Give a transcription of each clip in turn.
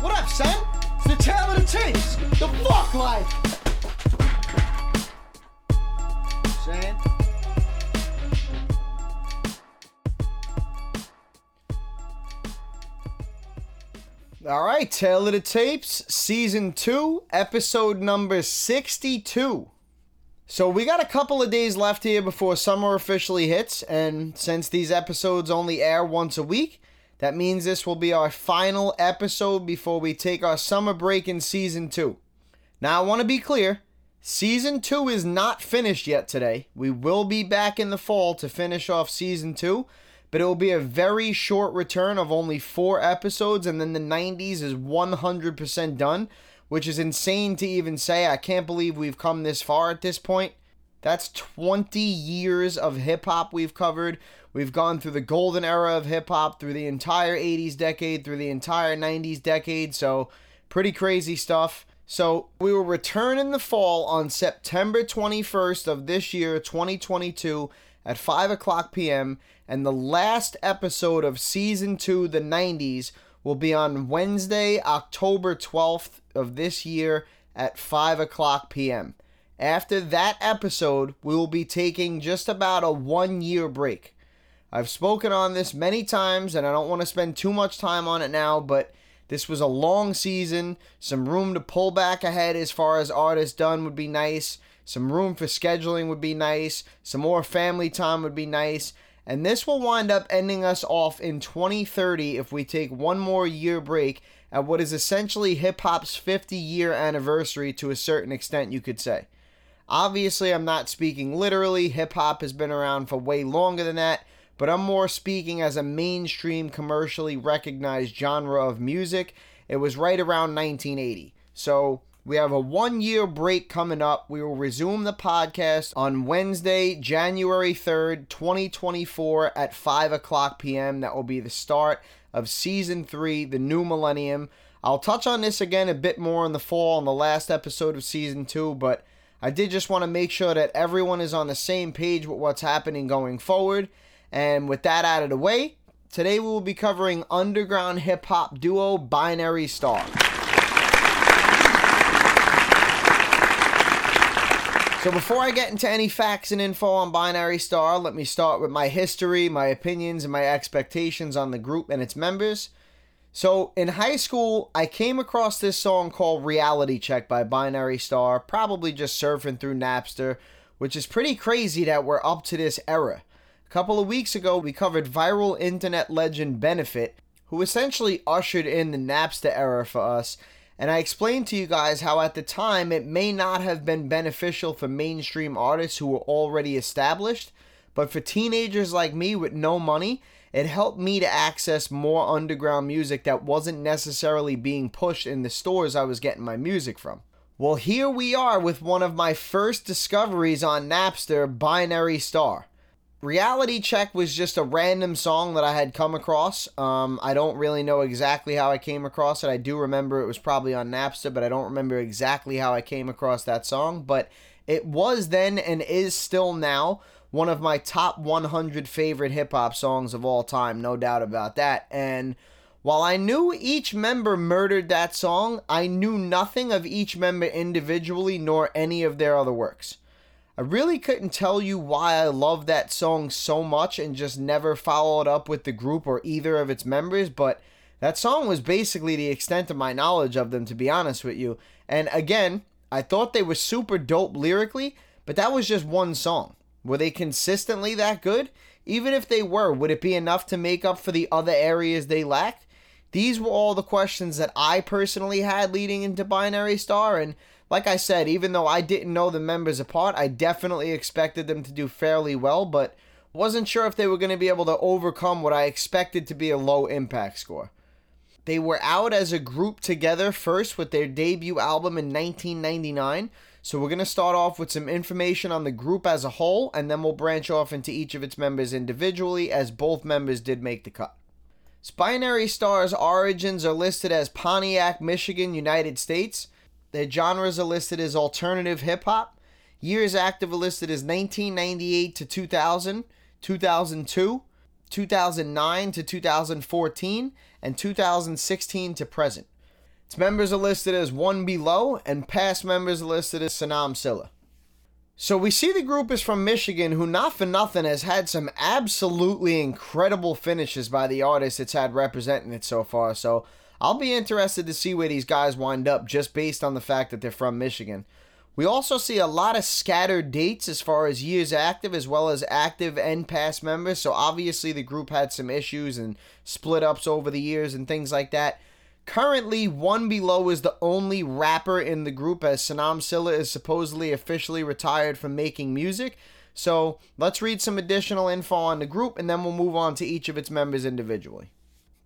What up, son? It's the tale of the tapes. The fuck life. Saying? All right, Tale of the Tapes, Season 2, Episode number 62. So, we got a couple of days left here before summer officially hits, and since these episodes only air once a week, that means this will be our final episode before we take our summer break in Season 2. Now, I want to be clear Season 2 is not finished yet today. We will be back in the fall to finish off Season 2 but it will be a very short return of only four episodes, and then the 90s is 100% done, which is insane to even say. I can't believe we've come this far at this point. That's 20 years of hip hop we've covered. We've gone through the golden era of hip hop, through the entire 80s decade, through the entire 90s decade, so pretty crazy stuff. So we will return in the fall on September 21st of this year, 2022 at 5 o'clock p.m. And the last episode of season two, the 90s, will be on Wednesday, October 12th of this year at 5 o'clock p.m. After that episode, we will be taking just about a one year break. I've spoken on this many times and I don't want to spend too much time on it now, but this was a long season. Some room to pull back ahead as far as artists done would be nice. Some room for scheduling would be nice. Some more family time would be nice. And this will wind up ending us off in 2030 if we take one more year break at what is essentially hip hop's 50 year anniversary to a certain extent, you could say. Obviously, I'm not speaking literally. Hip hop has been around for way longer than that, but I'm more speaking as a mainstream, commercially recognized genre of music. It was right around 1980. So, we have a one year break coming up. We will resume the podcast on Wednesday, January 3rd, 2024, at 5 o'clock p.m. That will be the start of season three, the new millennium. I'll touch on this again a bit more in the fall on the last episode of season two, but I did just want to make sure that everyone is on the same page with what's happening going forward. And with that out of the way, today we will be covering underground hip hop duo Binary Star. So before I get into any facts and info on Binary Star, let me start with my history, my opinions, and my expectations on the group and its members. So in high school, I came across this song called Reality Check by Binary Star, probably just surfing through Napster, which is pretty crazy that we're up to this era. A couple of weeks ago, we covered viral internet legend Benefit, who essentially ushered in the Napster era for us and I explained to you guys how at the time it may not have been beneficial for mainstream artists who were already established, but for teenagers like me with no money, it helped me to access more underground music that wasn't necessarily being pushed in the stores I was getting my music from. Well, here we are with one of my first discoveries on Napster, Binary Star. Reality Check was just a random song that I had come across. Um, I don't really know exactly how I came across it. I do remember it was probably on Napster, but I don't remember exactly how I came across that song. But it was then and is still now one of my top 100 favorite hip hop songs of all time, no doubt about that. And while I knew each member murdered that song, I knew nothing of each member individually nor any of their other works. I really couldn't tell you why I love that song so much and just never followed up with the group or either of its members, but that song was basically the extent of my knowledge of them, to be honest with you. And again, I thought they were super dope lyrically, but that was just one song. Were they consistently that good? Even if they were, would it be enough to make up for the other areas they lacked? These were all the questions that I personally had leading into Binary Star, and like I said, even though I didn't know the members apart, I definitely expected them to do fairly well, but wasn't sure if they were going to be able to overcome what I expected to be a low impact score. They were out as a group together first with their debut album in 1999. So we're going to start off with some information on the group as a whole, and then we'll branch off into each of its members individually, as both members did make the cut. Binary Star's origins are listed as Pontiac, Michigan, United States. Their genres are listed as alternative hip hop. Years active are listed as 1998 to 2000, 2002, 2009 to 2014, and 2016 to present. Its members are listed as One Be Lo, and past members are listed as Senim Silla. So we see the group is from Michigan, who not for nothing has had some absolutely incredible finishes by the artists it's had representing it so far. So I'll be interested to see where these guys wind up just based on the fact that they're from Michigan. We also see a lot of scattered dates as far as years active, as well as active and past members. So obviously the group had some issues and split ups over the years and things like that. Currently, One Be Lo is the only rapper in the group, as Senim Silla is supposedly officially retired from making music. So let's read some additional info on the group, and then we'll move on to each of its members individually.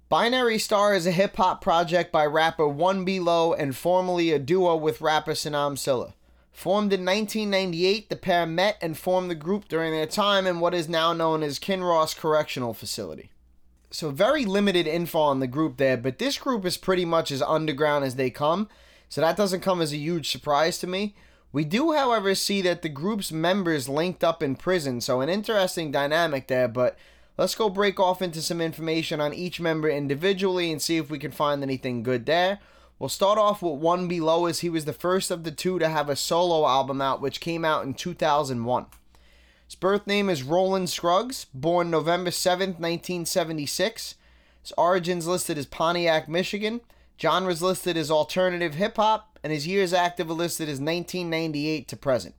Binary Star is a hip hop project by rapper One Be Lo and formerly a duo with rapper Senim Silla. Formed in 1998, the pair met and formed the group during their time in what is now known as Kinross Correctional Facility. So, very limited info on the group there, but this group is pretty much as underground as they come, so that doesn't come as a huge surprise to me. We do, however, see that the group's members linked up in prison, so an interesting dynamic there, but let's go break off into some information on each member individually and see if we can find anything good there. We'll start off with One Be Lo as he was the first of the two to have a solo album out, which came out in 2001. His birth name is Roland Scruggs, born November 7th, 1976. His origins listed as Pontiac, Michigan. Genres listed as alternative hip hop, and his years active are listed as 1998 to present.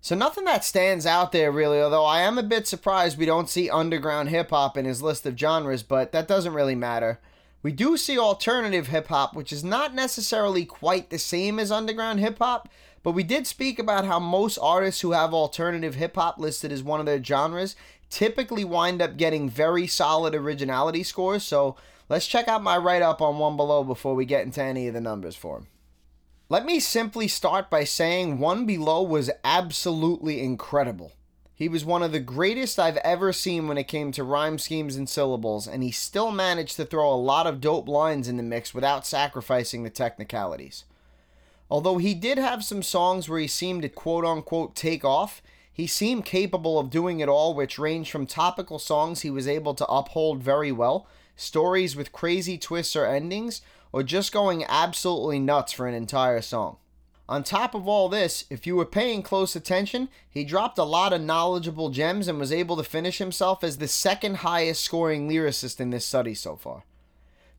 So nothing that stands out there really, although I am a bit surprised we don't see underground hip hop in his list of genres, but that doesn't really matter. We do see alternative hip hop, which is not necessarily quite the same as underground hip hop, but we did speak about how most artists who have alternative hip hop listed as one of their genres typically wind up getting very solid originality scores. So let's check out my write up on One Be Lo before we get into any of the numbers for him. Let me simply start by saying One Be Lo was absolutely incredible. He was one of the greatest I've ever seen when it came to rhyme schemes and syllables, and he still managed to throw a lot of dope lines in the mix without sacrificing the technicalities. Although he did have some songs where he seemed to quote unquote take off, he seemed capable of doing it all, which ranged from topical songs he was able to uphold very well, stories with crazy twists or endings, or just going absolutely nuts for an entire song. On top of all this, if you were paying close attention, he dropped a lot of knowledgeable gems and was able to finish himself as the second highest scoring lyricist in this study so far.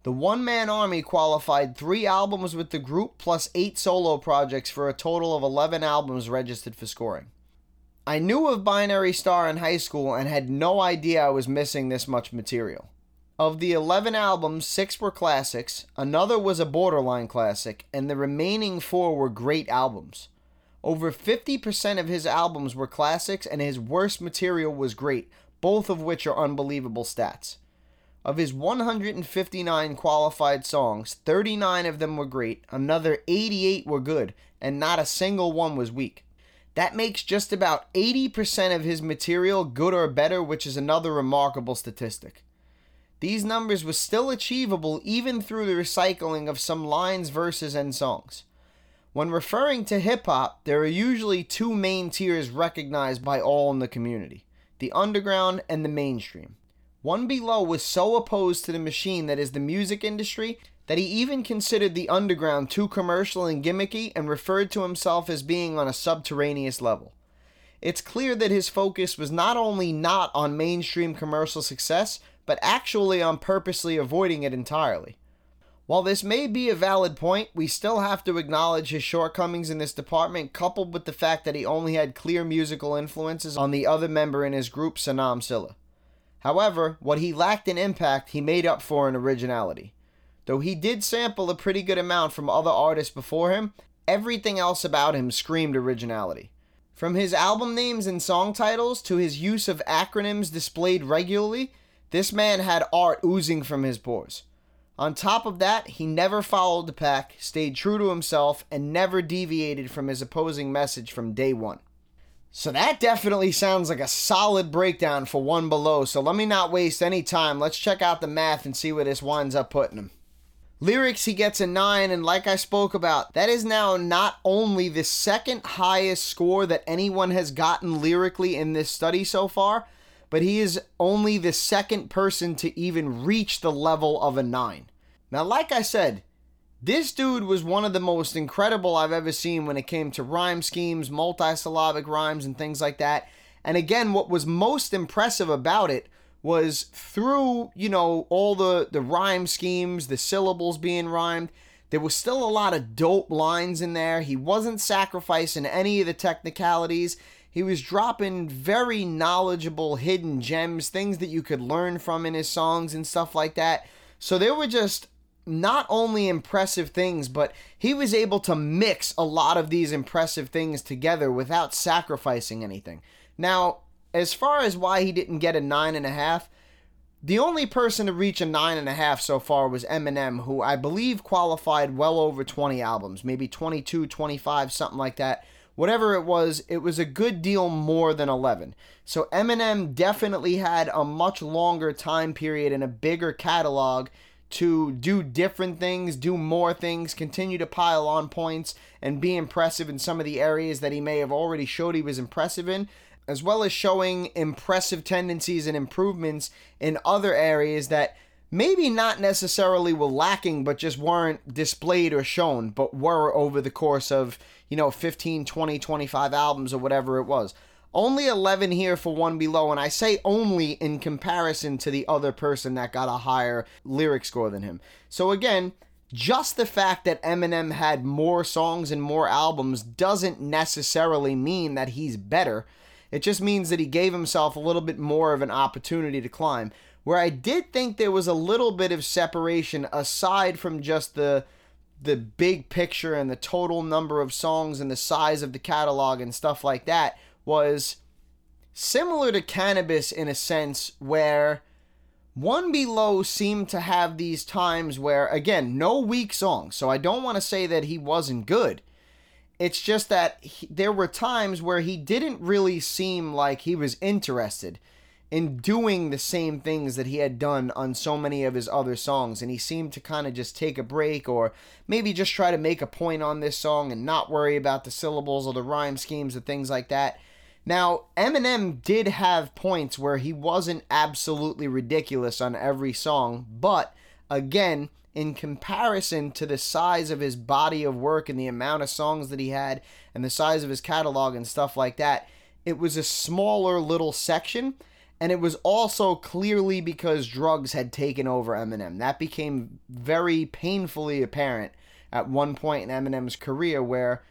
The one man army qualified three albums with the group plus eight solo projects for a total of 11 albums registered for scoring. I knew of Binary Star in high school and had no idea I was missing this much material. Of the 11 albums, six were classics, another was a borderline classic, and the remaining four were great albums. Over 50% of his albums were classics, and his worst material was great, both of which are unbelievable stats. Of his 159 qualified songs, 39 of them were great, another 88 were good, and not a single one was weak. That makes just about 80% of his material good or better, which is another remarkable statistic. These numbers were still achievable even through the recycling of some lines, verses, and songs. When referring to hip hop, there are usually two main tiers recognized by all in the community the underground and the mainstream. One Be Lo was so opposed to the machine that is the music industry that he even considered the underground too commercial and gimmicky and referred to himself as being on a subterraneous level. It's clear that his focus was not only not on mainstream commercial success, but actually on purposely avoiding it entirely. While this may be a valid point, we still have to acknowledge his shortcomings in this department, coupled with the fact that he only had clear musical influences on the other member in his group, Senim Silla. However, what he lacked in impact, he made up for in originality. Though he did sample a pretty good amount from other artists before him, everything else about him screamed originality. From his album names and song titles to his use of acronyms displayed regularly, this man had art oozing from his pores. On top of that, he never followed the pack, stayed true to himself, and never deviated from his opposing message from day one. So that definitely sounds like a solid breakdown for One Be Lo. So let me not waste any time. Let's check out the math and see where this winds up putting him. Lyrics, he gets a 9, and like I spoke about, that is now not only the second highest score that anyone has gotten lyrically in this study so far, but he is only the second person to even reach the level of a 9. Now, like I said, This dude was one of the most incredible I've ever seen when it came to rhyme schemes, multisyllabic rhymes, and things like that. And again, what was most impressive about it was through, you know, all the, the rhyme schemes, the syllables being rhymed, there was still a lot of dope lines in there. He wasn't sacrificing any of the technicalities. He was dropping very knowledgeable hidden gems, things that you could learn from in his songs and stuff like that. So they were just not only impressive things, but he was able to mix a lot of these impressive things together without sacrificing anything. Now, as far as why he didn't get a nine and a half, the only person to reach a nine and a half so far was Eminem, who I believe qualified well over 20 albums, maybe 22, 25, something like that. Whatever it was, it was a good deal more than 11. So Eminem definitely had a much longer time period and a bigger catalog to do different things, do more things, continue to pile on points, and be impressive in some of the areas that he may have already showed he was impressive in, as well as showing impressive tendencies and improvements in other areas that maybe not necessarily were lacking, but just weren't displayed or shown, but were over the course of, you know, 15, 20, 25 albums or whatever it was. Only 11 here for One Be Lo, and I say only in comparison to the other person that got a higher lyric score than him. So again, just the fact that Eminem had more songs and more albums doesn't necessarily mean that he's better. It just means that he gave himself a little bit more of an opportunity to climb. Where I did think there was a little bit of separation aside from just the the big picture and the total number of songs and the size of the catalog and stuff like that was similar to Canibus in a sense where One Be Lo seemed to have these times where again no weak songs. So i don't want to say that he wasn't good. It's just that he, there were times where he didn't really seem like he was interested in doing the same things that he had done on so many of his other songs. And he seemed to kind of just take a break or maybe just try to make a point on this song and not worry about the syllables or the rhyme schemes and things like that now, Eminem did have points where he wasn't absolutely ridiculous on every song, but again, in comparison to the size of his body of work and the amount of songs that he had and the size of his catalog and stuff like that, it was a smaller little section. And it was also clearly because drugs had taken over Eminem. That became very painfully apparent at one point in Eminem's career where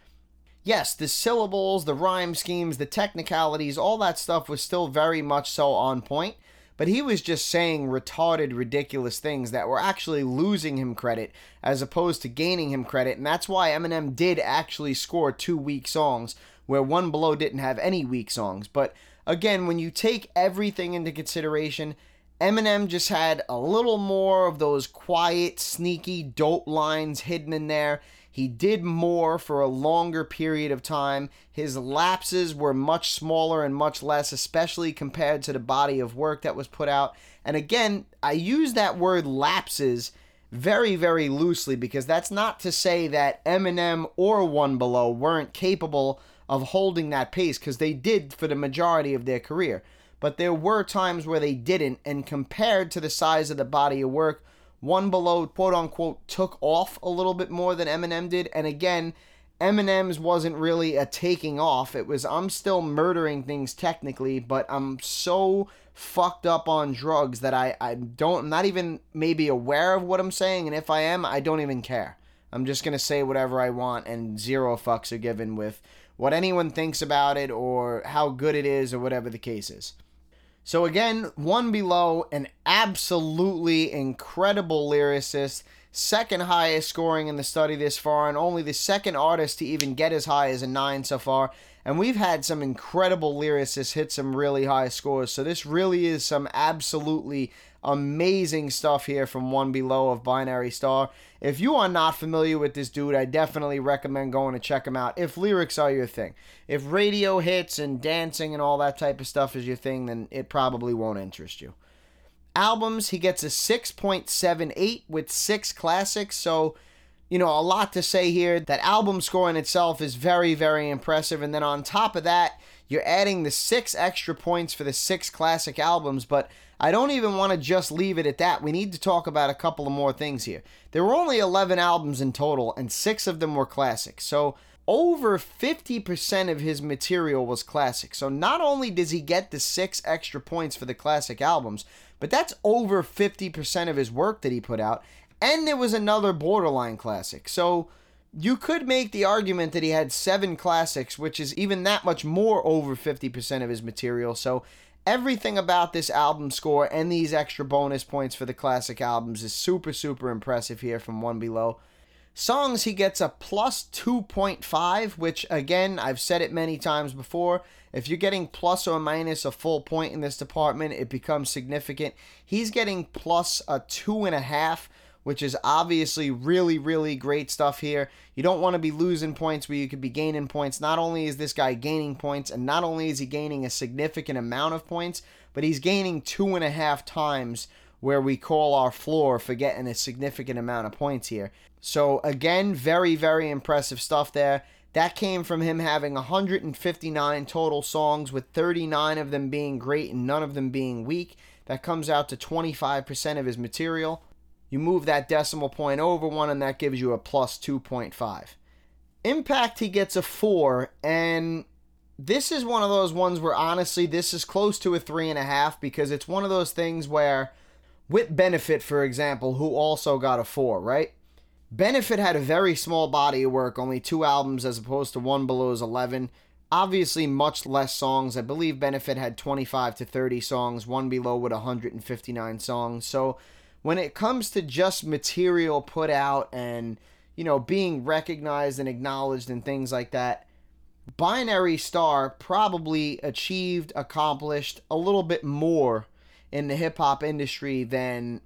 yes, the syllables, the rhyme schemes, the technicalities, all that stuff was still very much so on point. But he was just saying retarded, ridiculous things that were actually losing him credit as opposed to gaining him credit. And that's why Eminem did actually score two weak songs, where One Be Lo didn't have any weak songs. But again, when you take everything into consideration, Eminem just had a little more of those quiet, sneaky, dope lines hidden in there. He did more for a longer period of time. His lapses were much smaller and much less, especially compared to the body of work that was put out. And again, I use that word lapses very, very loosely because that's not to say that Eminem or One Be Lo weren't capable of holding that pace because they did for the majority of their career. But there were times where they didn't, and compared to the size of the body of work, One Be Lo, quote unquote, took off a little bit more than Eminem did. And again, Eminem's wasn't really a taking off. It was, I'm still murdering things technically, but I'm so fucked up on drugs that I, I don't, I'm not even maybe aware of what I'm saying. And if I am, I don't even care. I'm just going to say whatever I want, and zero fucks are given with what anyone thinks about it or how good it is or whatever the case is. So again, One Be Lo, an absolutely incredible lyricist, second highest scoring in the study this far, and only the second artist to even get as high as a nine so far. And we've had some incredible lyricists hit some really high scores. So this really is some absolutely amazing stuff here from One Be Lo of Binary Star. If you are not familiar with this dude, I definitely recommend going to check him out if lyrics are your thing. If radio hits and dancing and all that type of stuff is your thing, then it probably won't interest you. Albums, he gets a 6.78 with six classics, so you know, a lot to say here. That album score in itself is very, very impressive. And then on top of that, you're adding the six extra points for the six classic albums. But I don't even want to just leave it at that. We need to talk about a couple of more things here. There were only 11 albums in total, and six of them were classics. So over 50% of his material was classic. So not only does he get the six extra points for the classic albums, but that's over 50% of his work that he put out. And there was another borderline classic. So you could make the argument that he had seven classics, which is even that much more over 50% of his material. So everything about this album score and these extra bonus points for the classic albums is super, super impressive here from One Be Lo. Songs, he gets a plus 2.5, which again, I've said it many times before. If you're getting plus or minus a full point in this department, it becomes significant. He's getting plus a two and a half, which is obviously really, really great stuff here. You don't want to be losing points where you could be gaining points. Not only is this guy gaining points, and not only is he gaining a significant amount of points, but he's gaining two and a half times where we call our floor for getting a significant amount of points here. So, again, very, very impressive stuff there. That came from him having 159 total songs, with 39 of them being great and none of them being weak. That comes out to 25% of his material. You move that decimal point over one, and that gives you a plus 2.5. Impact, he gets a 4, and this is one of those ones where honestly, this is close to a 3.5 because it's one of those things where, with Benefit, for example, who also got a 4, right? Benefit had a very small body of work, only two albums as opposed to One Be Lo's 11. Obviously, much less songs. I believe Benefit had 25 to 30 songs, One Be Lo with 159 songs. So, when it comes to just material put out and you know being recognized and acknowledged and things like that binary star probably achieved accomplished a little bit more in the hip hop industry than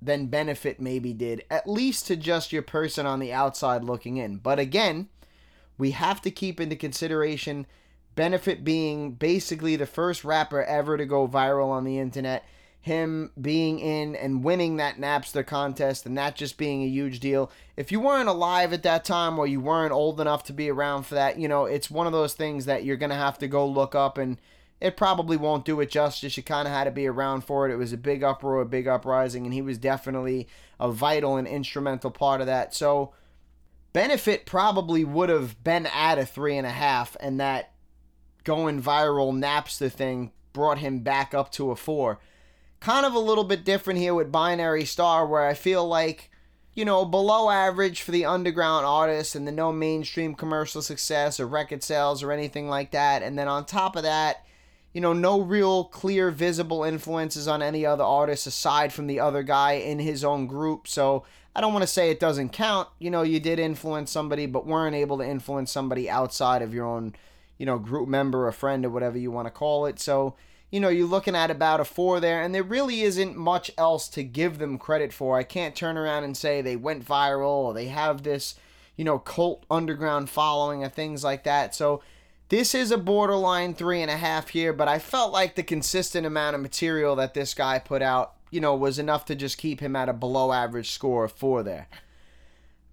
than benefit maybe did at least to just your person on the outside looking in. But again we have to keep into consideration benefit being basically the first rapper ever to go viral on the internet him being in and winning that Napster contest and that just being a huge deal. If you weren't alive at that time or you weren't old enough to be around for that, you know, it's one of those things that you're going to have to go look up and it probably won't do it justice. You kind of had to be around for it. It was a big uproar, a big uprising, and he was definitely a vital and instrumental part of that. So, Benefit probably would have been at a three and a half, and that going viral Napster thing brought him back up to a four kind of a little bit different here with Binary Star, where I feel like, you know, below average for the underground artists and the no mainstream commercial success or record sales or anything like that. And then on top of that, you know, no real clear visible influences on any other artists aside from the other guy in his own group. So I don't want to say it doesn't count. You know, you did influence somebody, but weren't able to influence somebody outside of your own, you know, group member, a friend, or whatever you want to call it. So you know, you're looking at about a four there, and there really isn't much else to give them credit for. I can't turn around and say they went viral or they have this, you know, cult underground following or things like that. So this is a borderline three and a half here, but I felt like the consistent amount of material that this guy put out, you know, was enough to just keep him at a below average score of four there.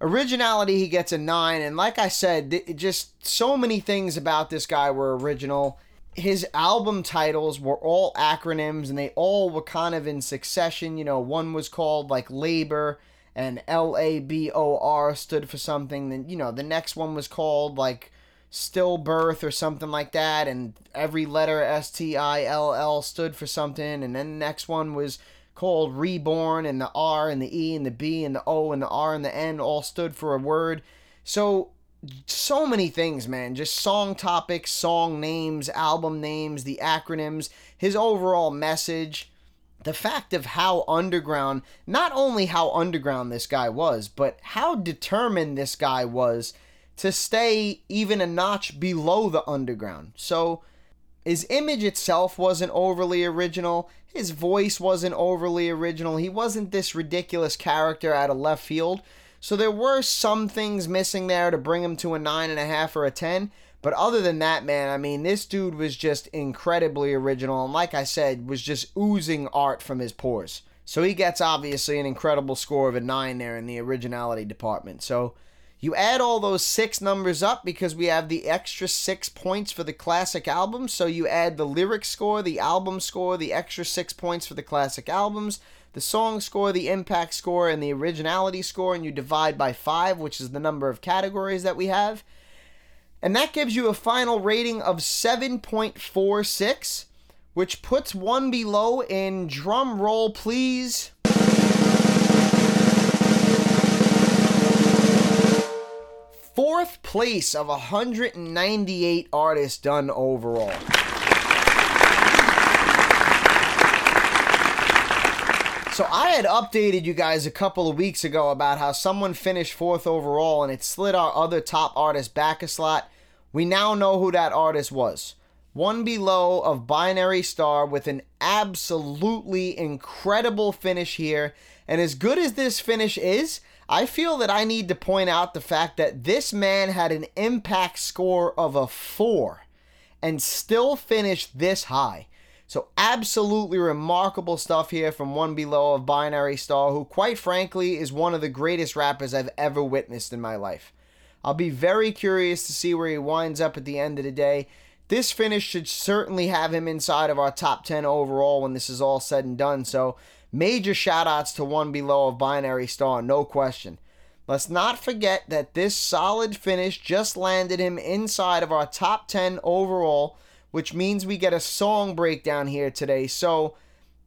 Originality, he gets a nine, and like I said, just so many things about this guy were original his album titles were all acronyms and they all were kind of in succession. You know, one was called like Labor and L A B O R stood for something. Then, you know, the next one was called like Stillbirth or something like that. And every letter S T I L L stood for something. And then the next one was called Reborn and the R and the E and the B and the O and the R and the N all stood for a word. So so many things, man. Just song topics, song names, album names, the acronyms, his overall message, the fact of how underground, not only how underground this guy was, but how determined this guy was to stay even a notch below the underground. So, his image itself wasn't overly original. His voice wasn't overly original. He wasn't this ridiculous character out of left field. So there were some things missing there to bring him to a nine and a half or a ten. But other than that, man, I mean, this dude was just incredibly original, and like I said, was just oozing art from his pores. So he gets obviously an incredible score of a nine there in the originality department. So, You add all those six numbers up because we have the extra six points for the classic album. So you add the lyric score, the album score, the extra six points for the classic albums, the song score, the impact score, and the originality score, and you divide by five, which is the number of categories that we have. And that gives you a final rating of 7.46, which puts One Be Lo in drum roll, please. Fourth place of 198 artists done overall. So I had updated you guys a couple of weeks ago about how someone finished fourth overall and it slid our other top artist back a slot. We now know who that artist was. One Be Lo of Binary Star with an absolutely incredible finish here. And as good as this finish is, I feel that I need to point out the fact that this man had an impact score of a 4 and still finished this high. So, absolutely remarkable stuff here from One Be Lo of Binary Star, who, quite frankly, is one of the greatest rappers I've ever witnessed in my life. I'll be very curious to see where he winds up at the end of the day. This finish should certainly have him inside of our top 10 overall when this is all said and done. So, major shout outs to One Be Lo of Binary Star, no question. Let's not forget that this solid finish just landed him inside of our top 10 overall which means we get a song breakdown here today. So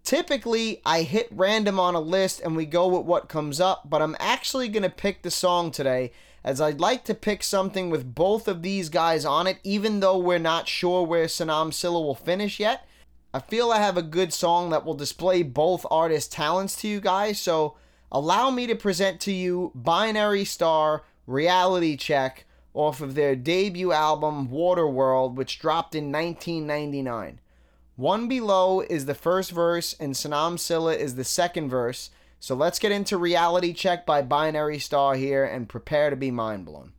typically I hit random on a list and we go with what comes up, but I'm actually going to pick the song today as I'd like to pick something with both of these guys on it, even though we're not sure where Senim Silla will finish yet. I feel I have a good song that will display both artists' talents to you guys, so allow me to present to you Binary Star Reality Check off of their debut album Waterworld, which dropped in 1999. One Be Lo is the first verse, and Senim Silla is the second verse. So let's get into Reality Check by Binary Star here and prepare to be mind blown.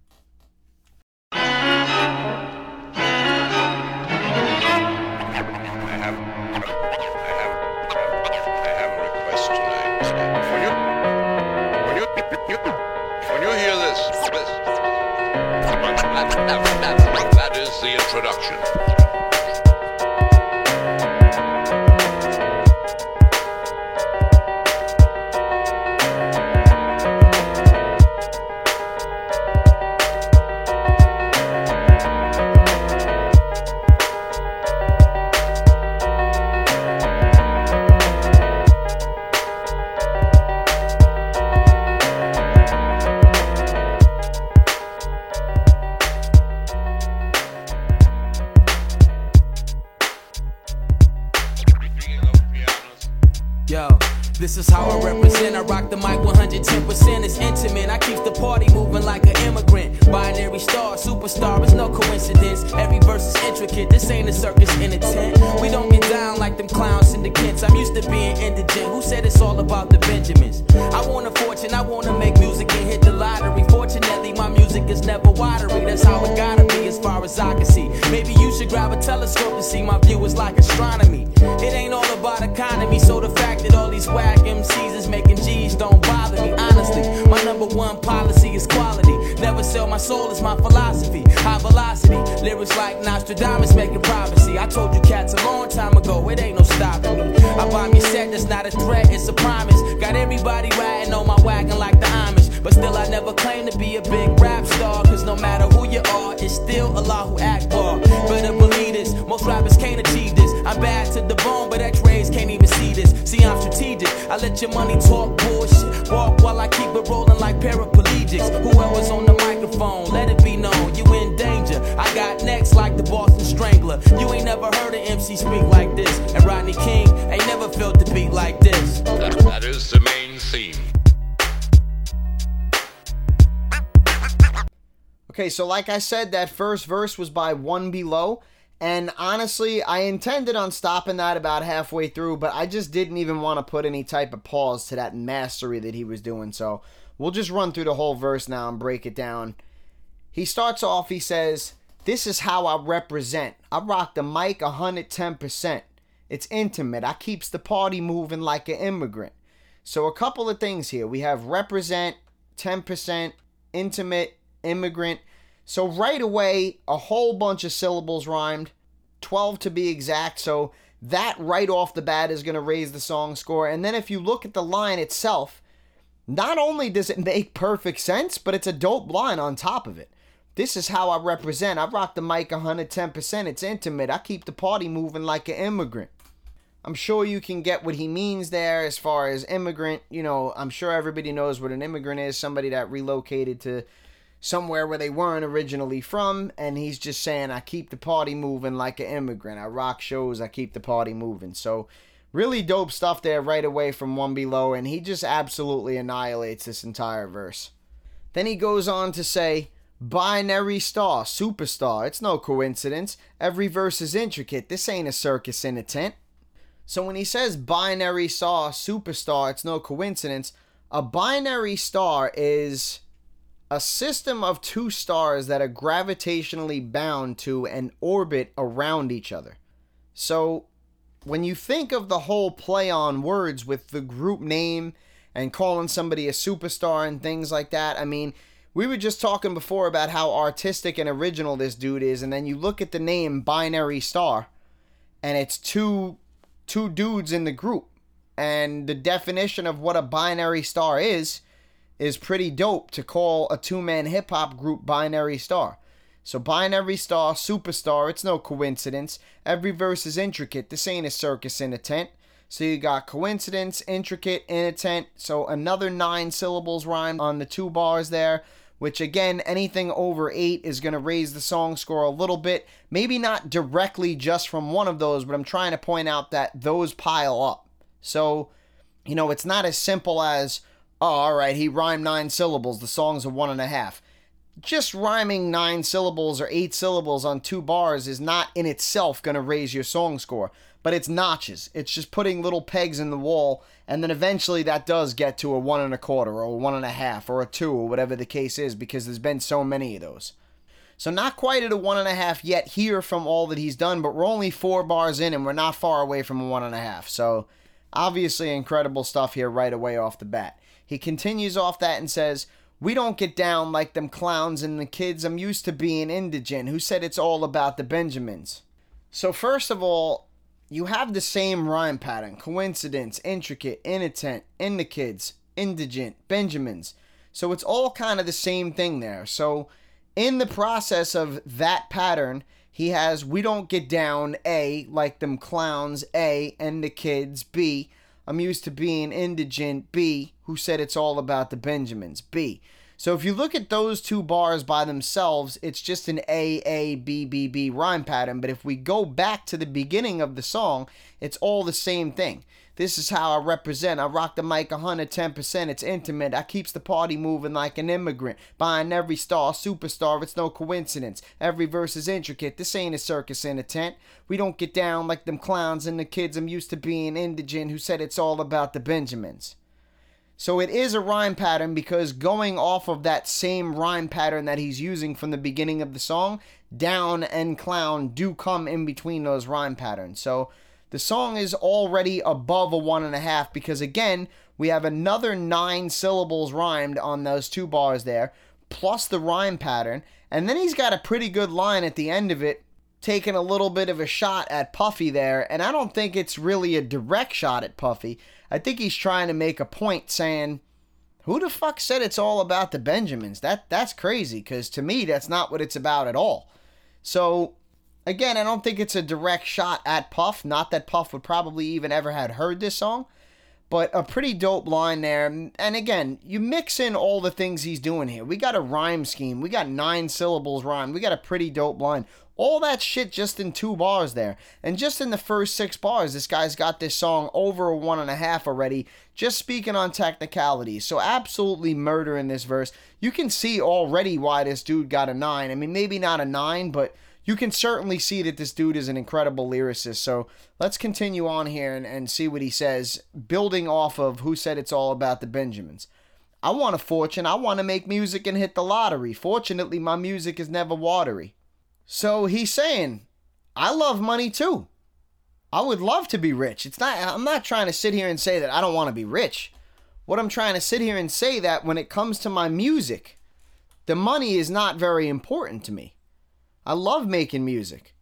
So like I said, that first verse was by One Be Lo. And honestly, I intended on stopping that about halfway through, but I just didn't even want to put any type of pause to that mastery that he was doing. So we'll just run through the whole verse now and break it down. He starts off, he says, This is how I represent. I rock the mic 110%. It's intimate. I keeps the party moving like an immigrant. So a couple of things here. We have represent, 10%, intimate, immigrant. So right away, a whole bunch of syllables rhymed, 12 to be exact. So that right off the bat is going to raise the song score. And then if you look at the line itself, not only does it make perfect sense, but it's a dope line on top of it. This is how I represent. I rock the mic 110%. It's intimate. I keep the party moving like an immigrant. I'm sure you can get what he means there as far as immigrant. You know, I'm sure everybody knows what an immigrant is somebody that relocated to somewhere where they weren't originally from. And he's just saying, I keep the party moving like an immigrant. I rock shows, I keep the party moving. So, really dope stuff there right away from One Be Lo. And he just absolutely annihilates this entire verse. Then he goes on to say, Binary star, superstar. It's no coincidence. Every verse is intricate. This ain't a circus in a tent. So when he says binary star, superstar, it's no coincidence. A binary star is a system of two stars that are gravitationally bound to and orbit around each other. So when you think of the whole play on words with the group name and calling somebody a superstar and things like that, I mean, we were just talking before about how artistic and original this dude is, and then you look at the name Binary Star, and it's two two dudes in the group, and the definition of what a binary star is is pretty dope to call a two man hip hop group Binary Star. So Binary Star, Superstar, it's no coincidence. Every verse is intricate. This ain't a circus in a tent. So you got coincidence, intricate, in a tent. So another nine syllables rhymed on the two bars there which again, anything over eight is going to raise the song score a little bit. Maybe not directly just from one of those, but I'm trying to point out that those pile up. So, you know, it's not as simple as, oh, all right, he rhymed nine syllables, the song's a one and a half. Just rhyming nine syllables or eight syllables on two bars is not in itself going to raise your song score but it's notches. It's just putting little pegs in the wall, and then eventually that does get to a one and a quarter, or a one and a half, or a two, or whatever the case is, because there's been so many of those. So not quite at a one and a half yet here from all that he's done, but we're only four bars in, and we're not far away from a one and a half. So obviously incredible stuff here right away off the bat. He continues off that and says, we don't get down like them clowns and the kids I'm used to being indigent who said it's all about the Benjamins. So, first of all, you have the same rhyme pattern coincidence, intricate, inattent, kids, indigent, Benjamins. So it's all kind of the same thing there. So in the process of that pattern, he has we don't get down A like them clowns A and the kids B. I'm used to being indigent B who said it's all about the Benjamins B. So if you look at those two bars by themselves, it's just an A, A, B, B, B rhyme pattern. But if we go back to the beginning of the song, it's all the same thing. This is how I represent. I rock the mic 110%. It's intimate. I keeps the party moving like an immigrant. Binary Star, superstar. It's no coincidence. Every verse is intricate. This ain't a circus in a tent. We don't get down like them clowns and the kids I'm used to being indigent who said it's all about the Benjamins. So it is a rhyme pattern because going off of that same rhyme pattern that he's using from the beginning of the song, down and clown do come in between those rhyme patterns. So the song is already above a one and a half because again, we have another nine syllables rhymed on those two bars there, plus the rhyme pattern. And then he's got a pretty good line at the end of it, taking a little bit of a shot at Puffy there. And I don't think it's really a direct shot at Puffy. I think he's trying to make a point saying, who the fuck said it's all about the Benjamins? That that's crazy because to me that's not what it's about at all. So again, I don't think it's a direct shot at Puff. Not that Puff would probably even ever had heard this song, but a pretty dope line there. And again, you mix in all the things he's doing here. We got a rhyme scheme. We got nine syllables rhyme. We got a pretty dope line. All that shit just in two bars there. And just in the first six bars, this guy's got this song over a one and a half already, just speaking on technicality. So absolutely murder in this verse. You can see already why this dude got a nine. I mean, maybe not a nine, but you can certainly see that this dude is an incredible lyricist. So let's continue on here and, and see what he says, building off of who said it's all about the Benjamins. I want a fortune. I want to make music and hit the lottery. Fortunately, my music is never watery. So he's saying, I love money too. I would love to be rich. It's not I'm not trying to sit here and say that I don't want to be rich. What I'm trying to sit here and say that when it comes to my music, the money is not very important to me. I love making music,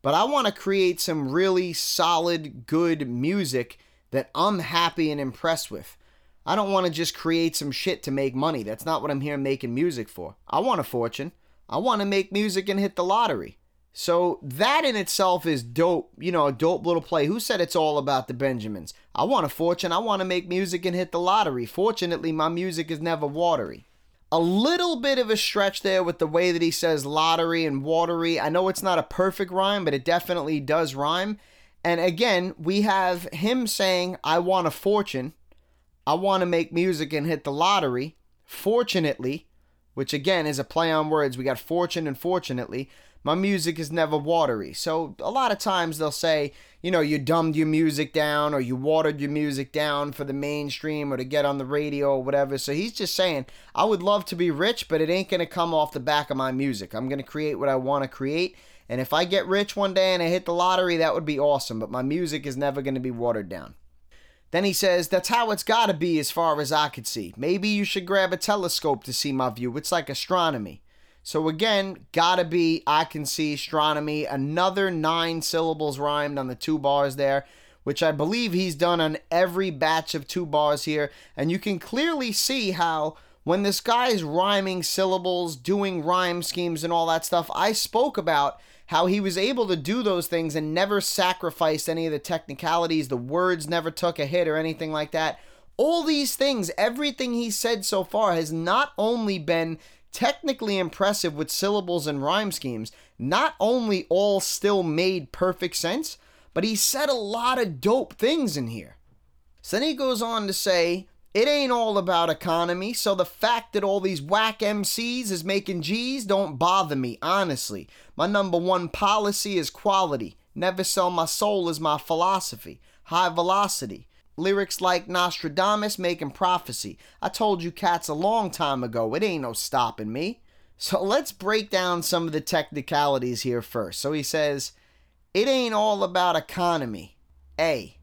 but I want to create some really solid, good music that I'm happy and impressed with. I don't want to just create some shit to make money. That's not what I'm here making music for. I want a fortune. I want to make music and hit the lottery. So that in itself is dope, you know, a dope little play. Who said it's all about the Benjamins? I want a fortune. I want to make music and hit the lottery. Fortunately, my music is never watery. A little bit of a stretch there with the way that he says lottery and watery. I know it's not a perfect rhyme, but it definitely does rhyme. And again, we have him saying, I want a fortune. I want to make music and hit the lottery. Fortunately, which again is a play on words, we got fortune and fortunately my music is never watery. So a lot of times they'll say, you know, you dumbed your music down or you watered your music down for the mainstream or to get on the radio or whatever. So he's just saying, I would love to be rich, but it ain't going to come off the back of my music. I'm going to create what I want to create. And if I get rich one day and I hit the lottery, that would be awesome, but my music is never going to be watered down. Then he says, That's how it's got to be as far as I could see. Maybe you should grab a telescope to see my view. It's like astronomy. So again, gotta be I can see astronomy. Another nine syllables rhymed on the two bars there, which I believe he's done on every batch of two bars here. And you can clearly see how when this guy's rhyming syllables, doing rhyme schemes and all that stuff, I spoke about how he was able to do those things and never sacrificed any of the technicalities. The words never took a hit or anything like that. All these things, everything he said so far has not only been technically impressive with syllables and rhyme schemes, not only all still made perfect sense, but he said a lot of dope things in here. So then he goes on to say, it ain't all about economy, so the fact that all these whack MCs is making G's don't bother me, honestly. My number one policy is quality. Never sell my soul is my philosophy. High velocity. Lyrics like Nostradamus making prophecy. I told you cats a long time ago, it ain't no stopping me. So let's break down some of the technicalities here first. So he says, it ain't all about economy. A.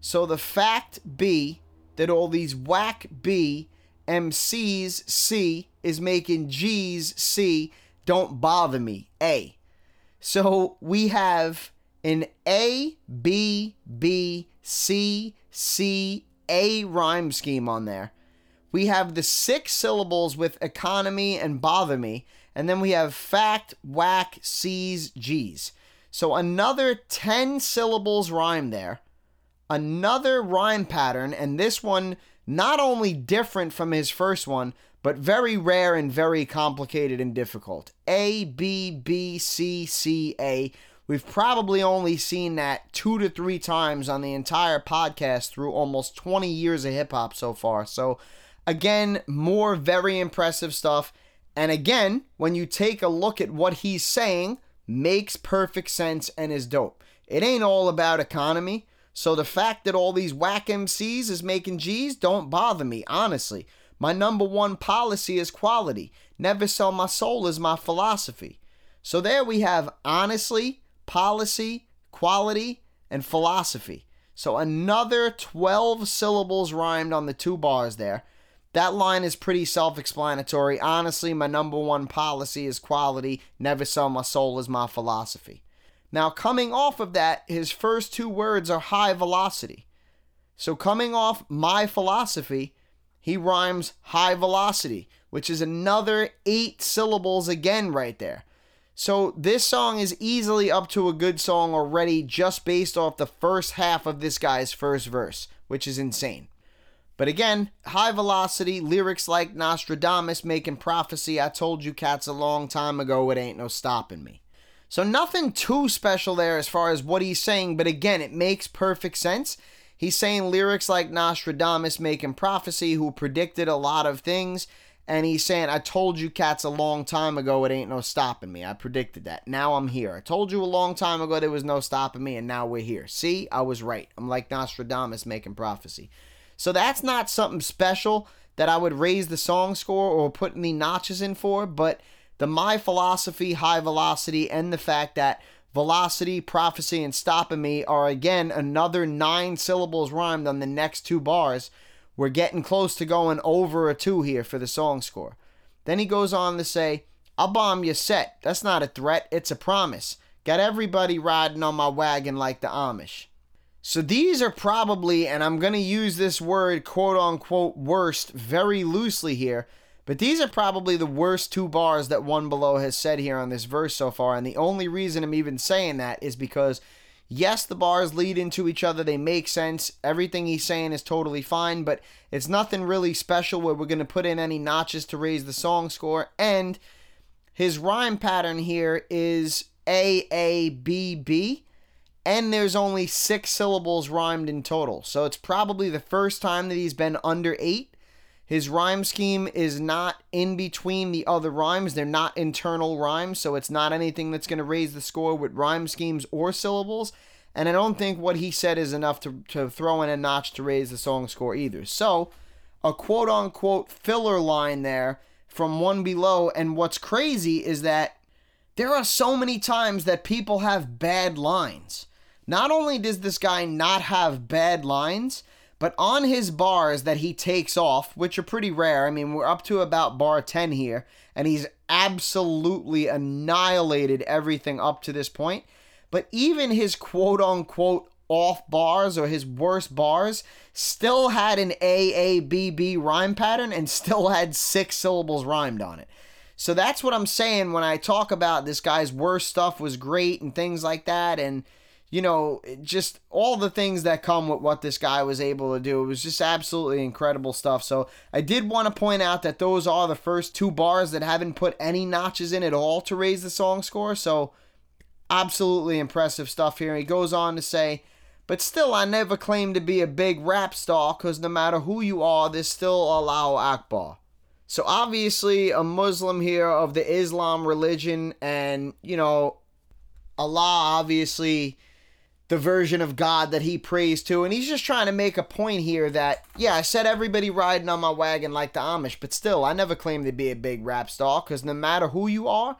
So the fact B that all these whack B MCs C is making G's C don't bother me. A. So we have an A B B C C A rhyme scheme on there. We have the six syllables with economy and bother me, and then we have fact, whack, C's, G's. So another 10 syllables rhyme there. Another rhyme pattern, and this one not only different from his first one, but very rare and very complicated and difficult. A, B, B, C, C, A We've probably only seen that two to three times on the entire podcast through almost 20 years of hip hop so far. So, again, more very impressive stuff. And again, when you take a look at what he's saying, makes perfect sense and is dope. It ain't all about economy. So the fact that all these whack MCs is making G's don't bother me, honestly. My number one policy is quality. Never sell my soul is my philosophy. So there we have honestly policy, quality, and philosophy. So another 12 syllables rhymed on the two bars there. That line is pretty self explanatory. Honestly, my number one policy is quality. Never sell my soul is my philosophy. Now, coming off of that, his first two words are high velocity. So, coming off my philosophy, he rhymes high velocity, which is another eight syllables again right there. So this song is easily up to a good song already just based off the first half of this guy's first verse, which is insane. But again, high velocity, lyrics like Nostradamus making prophecy, I told you cats a long time ago, it ain't no stopping me. So nothing too special there as far as what he's saying, but again, it makes perfect sense. He's saying lyrics like Nostradamus making prophecy, who predicted a lot of things and he's saying, I told you cats a long time ago it ain't no stopping me. I predicted that. Now I'm here. I told you a long time ago there was no stopping me, and now we're here. See, I was right. I'm like Nostradamus making prophecy. So that's not something special that I would raise the song score or put any notches in for, but the my philosophy, high velocity, and the fact that velocity, prophecy, and stopping me are again another nine syllables rhymed on the next two bars we're getting close to going over a two here for the song score. Then he goes on to say, I'll bomb your set. That's not a threat, it's a promise. Got everybody riding on my wagon like the Amish. So these are probably, and I'm going to use this word quote unquote worst very loosely here, but these are probably the worst two bars that One Be Lo has said here on this verse so far. And the only reason I'm even saying that is because, yes, the bars lead into each other, they make sense. Everything he's saying is totally fine, but it's nothing really special where we're going to put in any notches to raise the song score. And his rhyme pattern here is A A B B and there's only six syllables rhymed in total. So it's probably the first time that he's been under eight. His rhyme scheme is not in between the other rhymes, they're not internal rhymes, so it's not anything that's going to raise the score with rhyme schemes or syllables. And I don't think what he said is enough to, to throw in a notch to raise the song score either. So, a quote unquote filler line there from One Be Lo. And what's crazy is that there are so many times that people have bad lines. Not only does this guy not have bad lines, but on his bars that he takes off, which are pretty rare, I mean, we're up to about bar 10 here, and he's absolutely annihilated everything up to this point. But even his quote unquote off bars or his worst bars still had an AABB rhyme pattern and still had six syllables rhymed on it. So that's what I'm saying when I talk about this guy's worst stuff was great and things like that. And you know, just all the things that come with what this guy was able to do. It was just absolutely incredible stuff. So I did want to point out that those are the first two bars that haven't put any notches in at all to raise the song score. So absolutely impressive stuff here. He goes on to say, but still, I never claim to be a big rap star because no matter who you are, there's still Allahu Akbar. So obviously, a Muslim here of the Islam religion, and you know, Allah obviously the version of God that he prays to. And he's just trying to make a point here that, yeah, I said everybody riding on my wagon like the Amish, but still, I never claimed to be a big rap star because no matter who you are,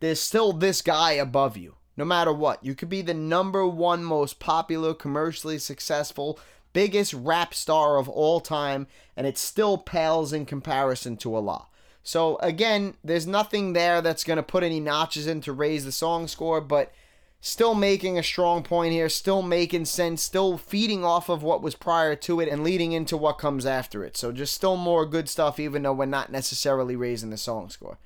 there's still this guy above you. No matter what, you could be the number one most popular, commercially successful, biggest rap star of all time, and it still pales in comparison to Allah. So, again, there's nothing there that's going to put any notches in to raise the song score, but still making a strong point here, still making sense, still feeding off of what was prior to it and leading into what comes after it. So just still more good stuff, even though we're not necessarily raising the song score.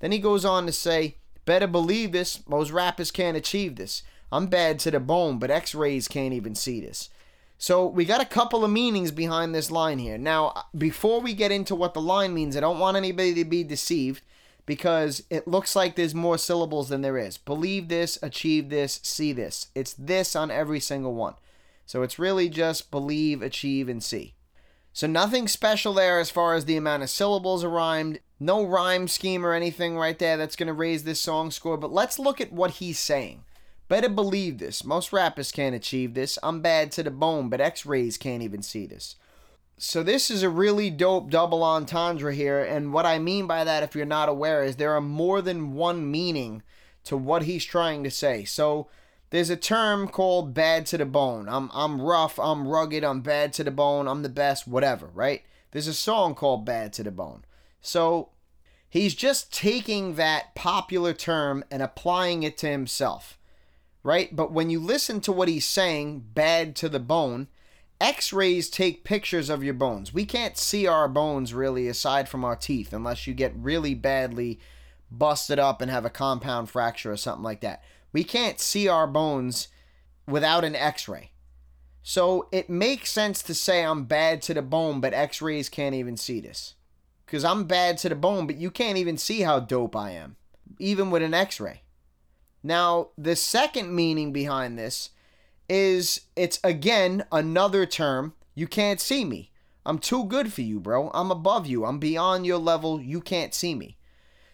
Then he goes on to say, Better believe this, most rappers can't achieve this. I'm bad to the bone, but x rays can't even see this. So we got a couple of meanings behind this line here. Now, before we get into what the line means, I don't want anybody to be deceived because it looks like there's more syllables than there is. Believe this, achieve this, see this. It's this on every single one. So it's really just believe, achieve, and see. So nothing special there as far as the amount of syllables are rhymed. No rhyme scheme or anything right there that's going to raise this song score. But let's look at what he's saying. Better believe this. Most rappers can't achieve this. I'm bad to the bone, but x rays can't even see this. So this is a really dope double entendre here, and what I mean by that, if you're not aware, is there are more than one meaning to what he's trying to say. So there's a term called bad to the bone. I'm I'm rough, I'm rugged, I'm bad to the bone, I'm the best, whatever, right? There's a song called Bad to the Bone. So he's just taking that popular term and applying it to himself. Right? But when you listen to what he's saying, bad to the bone, X rays take pictures of your bones. We can't see our bones really aside from our teeth unless you get really badly busted up and have a compound fracture or something like that. We can't see our bones without an x ray. So it makes sense to say I'm bad to the bone, but x rays can't even see this. Because I'm bad to the bone, but you can't even see how dope I am, even with an x ray. Now, the second meaning behind this is it's again another term. You can't see me. I'm too good for you, bro. I'm above you. I'm beyond your level. You can't see me.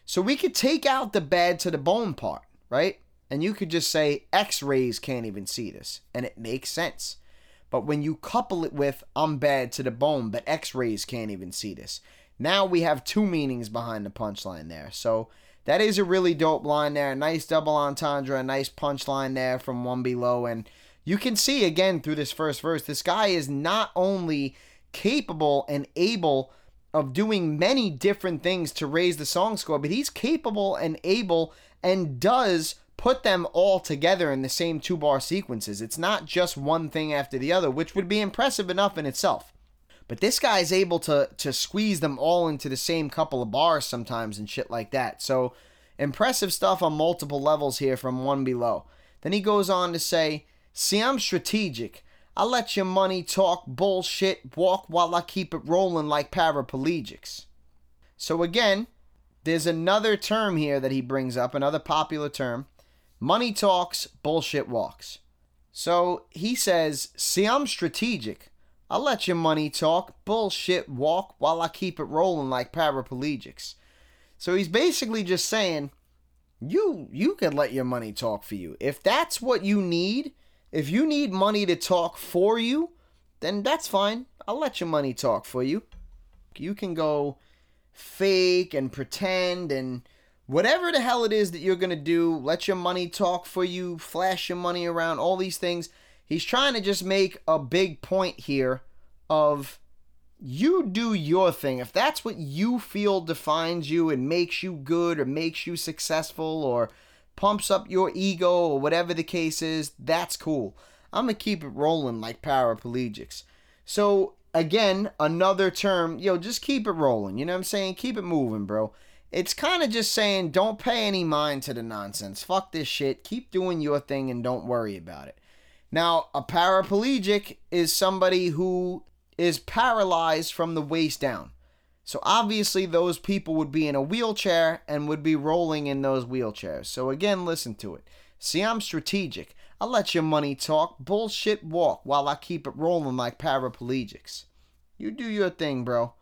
So we could take out the bad to the bone part, right? And you could just say x rays can't even see this. And it makes sense. But when you couple it with I'm bad to the bone, but x rays can't even see this, now we have two meanings behind the punchline there. So that is a really dope line there. A nice double entendre, a nice punchline there from One Be Lo. And you can see again through this first verse, this guy is not only capable and able of doing many different things to raise the song score, but he's capable and able and does put them all together in the same two bar sequences. It's not just one thing after the other, which would be impressive enough in itself. But this guy is able to to squeeze them all into the same couple of bars sometimes and shit like that. So impressive stuff on multiple levels here from One Be Lo. Then he goes on to say, "See, I'm strategic. I let your money talk bullshit walk while I keep it rolling like paraplegics." So again, there's another term here that he brings up, another popular term. Money talks, bullshit walks. So he says, See, I'm strategic. I'll let your money talk, bullshit walk while I keep it rolling like paraplegics. So he's basically just saying, you you can let your money talk for you. If that's what you need, if you need money to talk for you, then that's fine. I'll let your money talk for you. You can go fake and pretend and whatever the hell it is that you're going to do, let your money talk for you, flash your money around, all these things. He's trying to just make a big point here of you do your thing. If that's what you feel defines you and makes you good or makes you successful or pumps up your ego or whatever the case is, that's cool. I'm going to keep it rolling like paraplegics. So, again, another term, yo, just keep it rolling. You know what I'm saying? Keep it moving, bro. It's kind of just saying don't pay any mind to the nonsense. Fuck this shit. Keep doing your thing and don't worry about it. Now, a paraplegic is somebody who is paralyzed from the waist down. So obviously, those people would be in a wheelchair and would be rolling in those wheelchairs. So again, listen to it. See, I'm strategic. I'll let your money talk, bullshit walk while I keep it rolling like paraplegics. You do your thing, bro.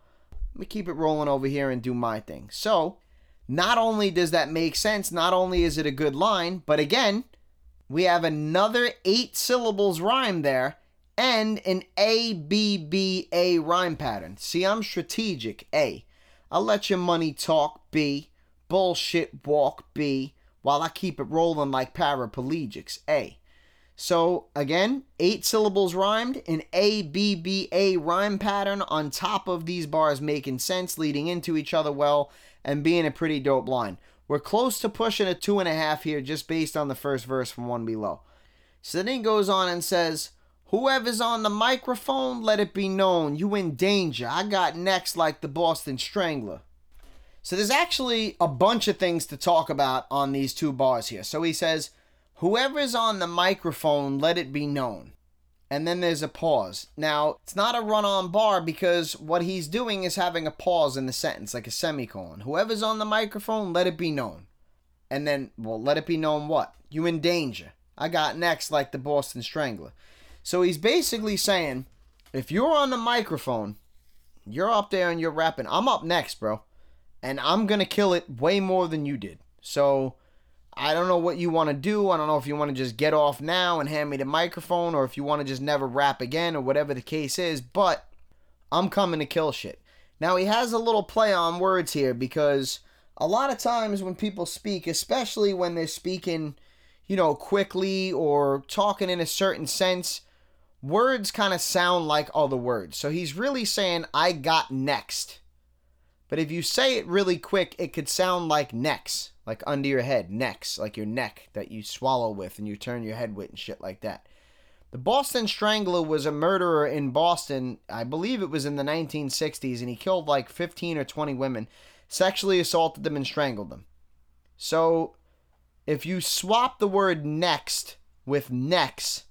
Let me keep it rolling over here and do my thing. So, not only does that make sense, not only is it a good line, but again, we have another eight syllables rhyme there and an A B B A rhyme pattern. See, I'm strategic. A. I'll let your money talk. B. Bullshit walk. B. While I keep it rolling like paraplegics. A. So again, eight syllables rhymed, an A B B A rhyme pattern on top of these bars making sense, leading into each other well, and being a pretty dope line. We're close to pushing a two and a half here just based on the first verse from One Be Lo. So then he goes on and says, Whoever's on the microphone, let it be known you in danger. I got next like the Boston Strangler. So there's actually a bunch of things to talk about on these two bars here. So he says, Whoever's on the microphone, let it be known. And then there's a pause. Now, it's not a run on bar because what he's doing is having a pause in the sentence, like a semicolon. Whoever's on the microphone, let it be known. And then, well, let it be known what? You in danger. I got next, like the Boston Strangler. So he's basically saying, if you're on the microphone, you're up there and you're rapping. I'm up next, bro. And I'm to kill it way more than you did. So I don't know what you want to do. I don't know if you want to just get off now and hand me the microphone or if you want to just never rap again or whatever the case is, but I'm coming to kill shit. Now, he has a little play on words here because a lot of times when people speak, especially when they're speaking, you know, quickly or talking in a certain sense, words kind of sound like all the words. So he's really saying, I got next. But if you say it really quick, it could sound like next like under your head, necks, like your neck that you swallow with and you turn your head with and shit like that. The Boston Strangler was a murderer in Boston, I believe it was in the 1960s, and he killed like 15 or 20 women, sexually assaulted them, and strangled them. So, if you swap the word next with necks,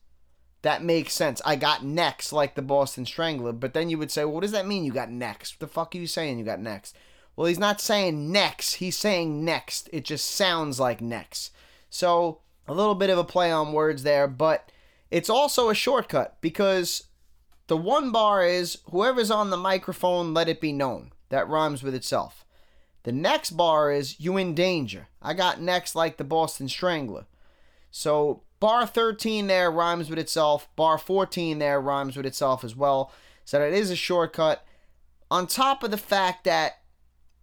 that makes sense. I got next like the Boston Strangler, but then you would say, well, what does that mean you got next? What the fuck are you saying you got next? Well, he's not saying next, he's saying next. It just sounds like next. So, a little bit of a play on words there, but it's also a shortcut because the one bar is whoever's on the microphone, let it be known. That rhymes with itself. The next bar is you in danger. I got next like the Boston Strangler. So, bar 13 there rhymes with itself. Bar 14 there rhymes with itself as well. So, that is a shortcut. On top of the fact that